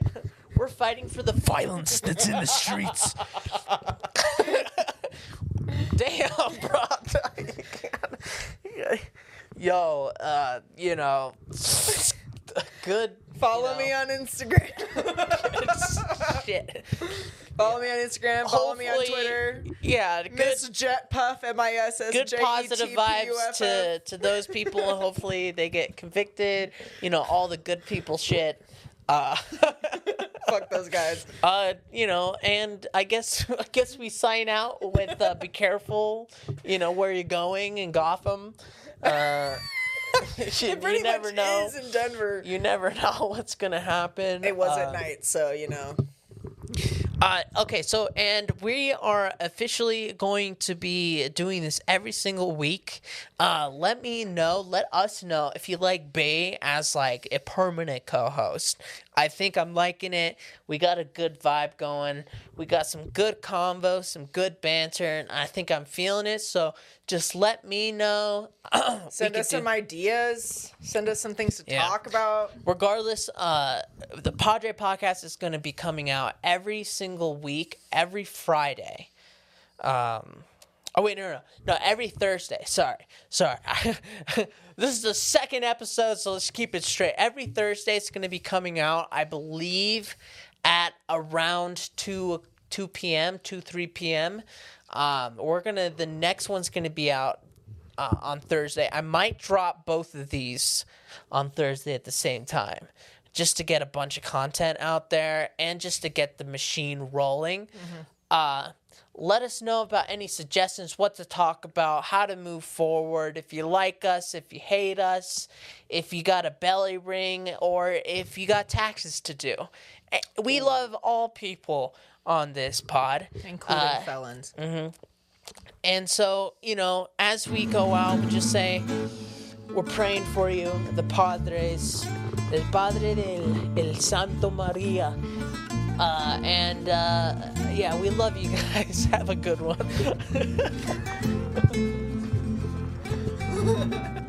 we're fighting for the violence that's in the streets. Damn, bro. Yo, uh, you know, good. Follow you me on Instagram. shit. Follow me on Instagram. Follow me on Twitter. Yeah, good. Miss Jet Puff, M I S S good positive T P U vibes to to those people. Hopefully they get convicted. You know all the good people shit. Uh, Fuck those guys. uh, you know, and I guess I guess we sign out with uh, be careful. You know where you're going in Gotham. Uh, you, It pretty you never much know. is in Denver. You never know what's gonna happen. It was Uh, at night, so you know. Uh, okay, so and we are officially going to be doing this every single week. Uh, let me know, let us know if you like Bay as like a permanent co-host. I think I'm liking it. We got a good vibe going. We got some good convo, some good banter, and I think I'm feeling it. So just let me know. Send us some do- ideas. Send us some things to Yeah. talk about. regardless, uh, the PodDre podcast is going to be coming out every single week, every Friday. Um, oh wait, no, no, no, no, every Thursday. Sorry, sorry. this is the second episode, so let's keep it straight. Every Thursday, it's going to be coming out, I believe, at around two two p.m., two three p.m. Um, we're gonna. The next one's going to be out uh, on Thursday. I might drop both of these on Thursday at the same time just to get a bunch of content out there and just to get the machine rolling. Uh, let us know about any suggestions, what to talk about, how to move forward. If you like us, if you hate us, if you got a belly ring, or if you got taxes to do. Eh, We love all people on this pod. Including Uh, felons. and so, you know, as we go out, we just say, we're praying for you, the Padres, el Padre del el Santo Maria. Uh, and uh, yeah, we love you guys. Have a good one.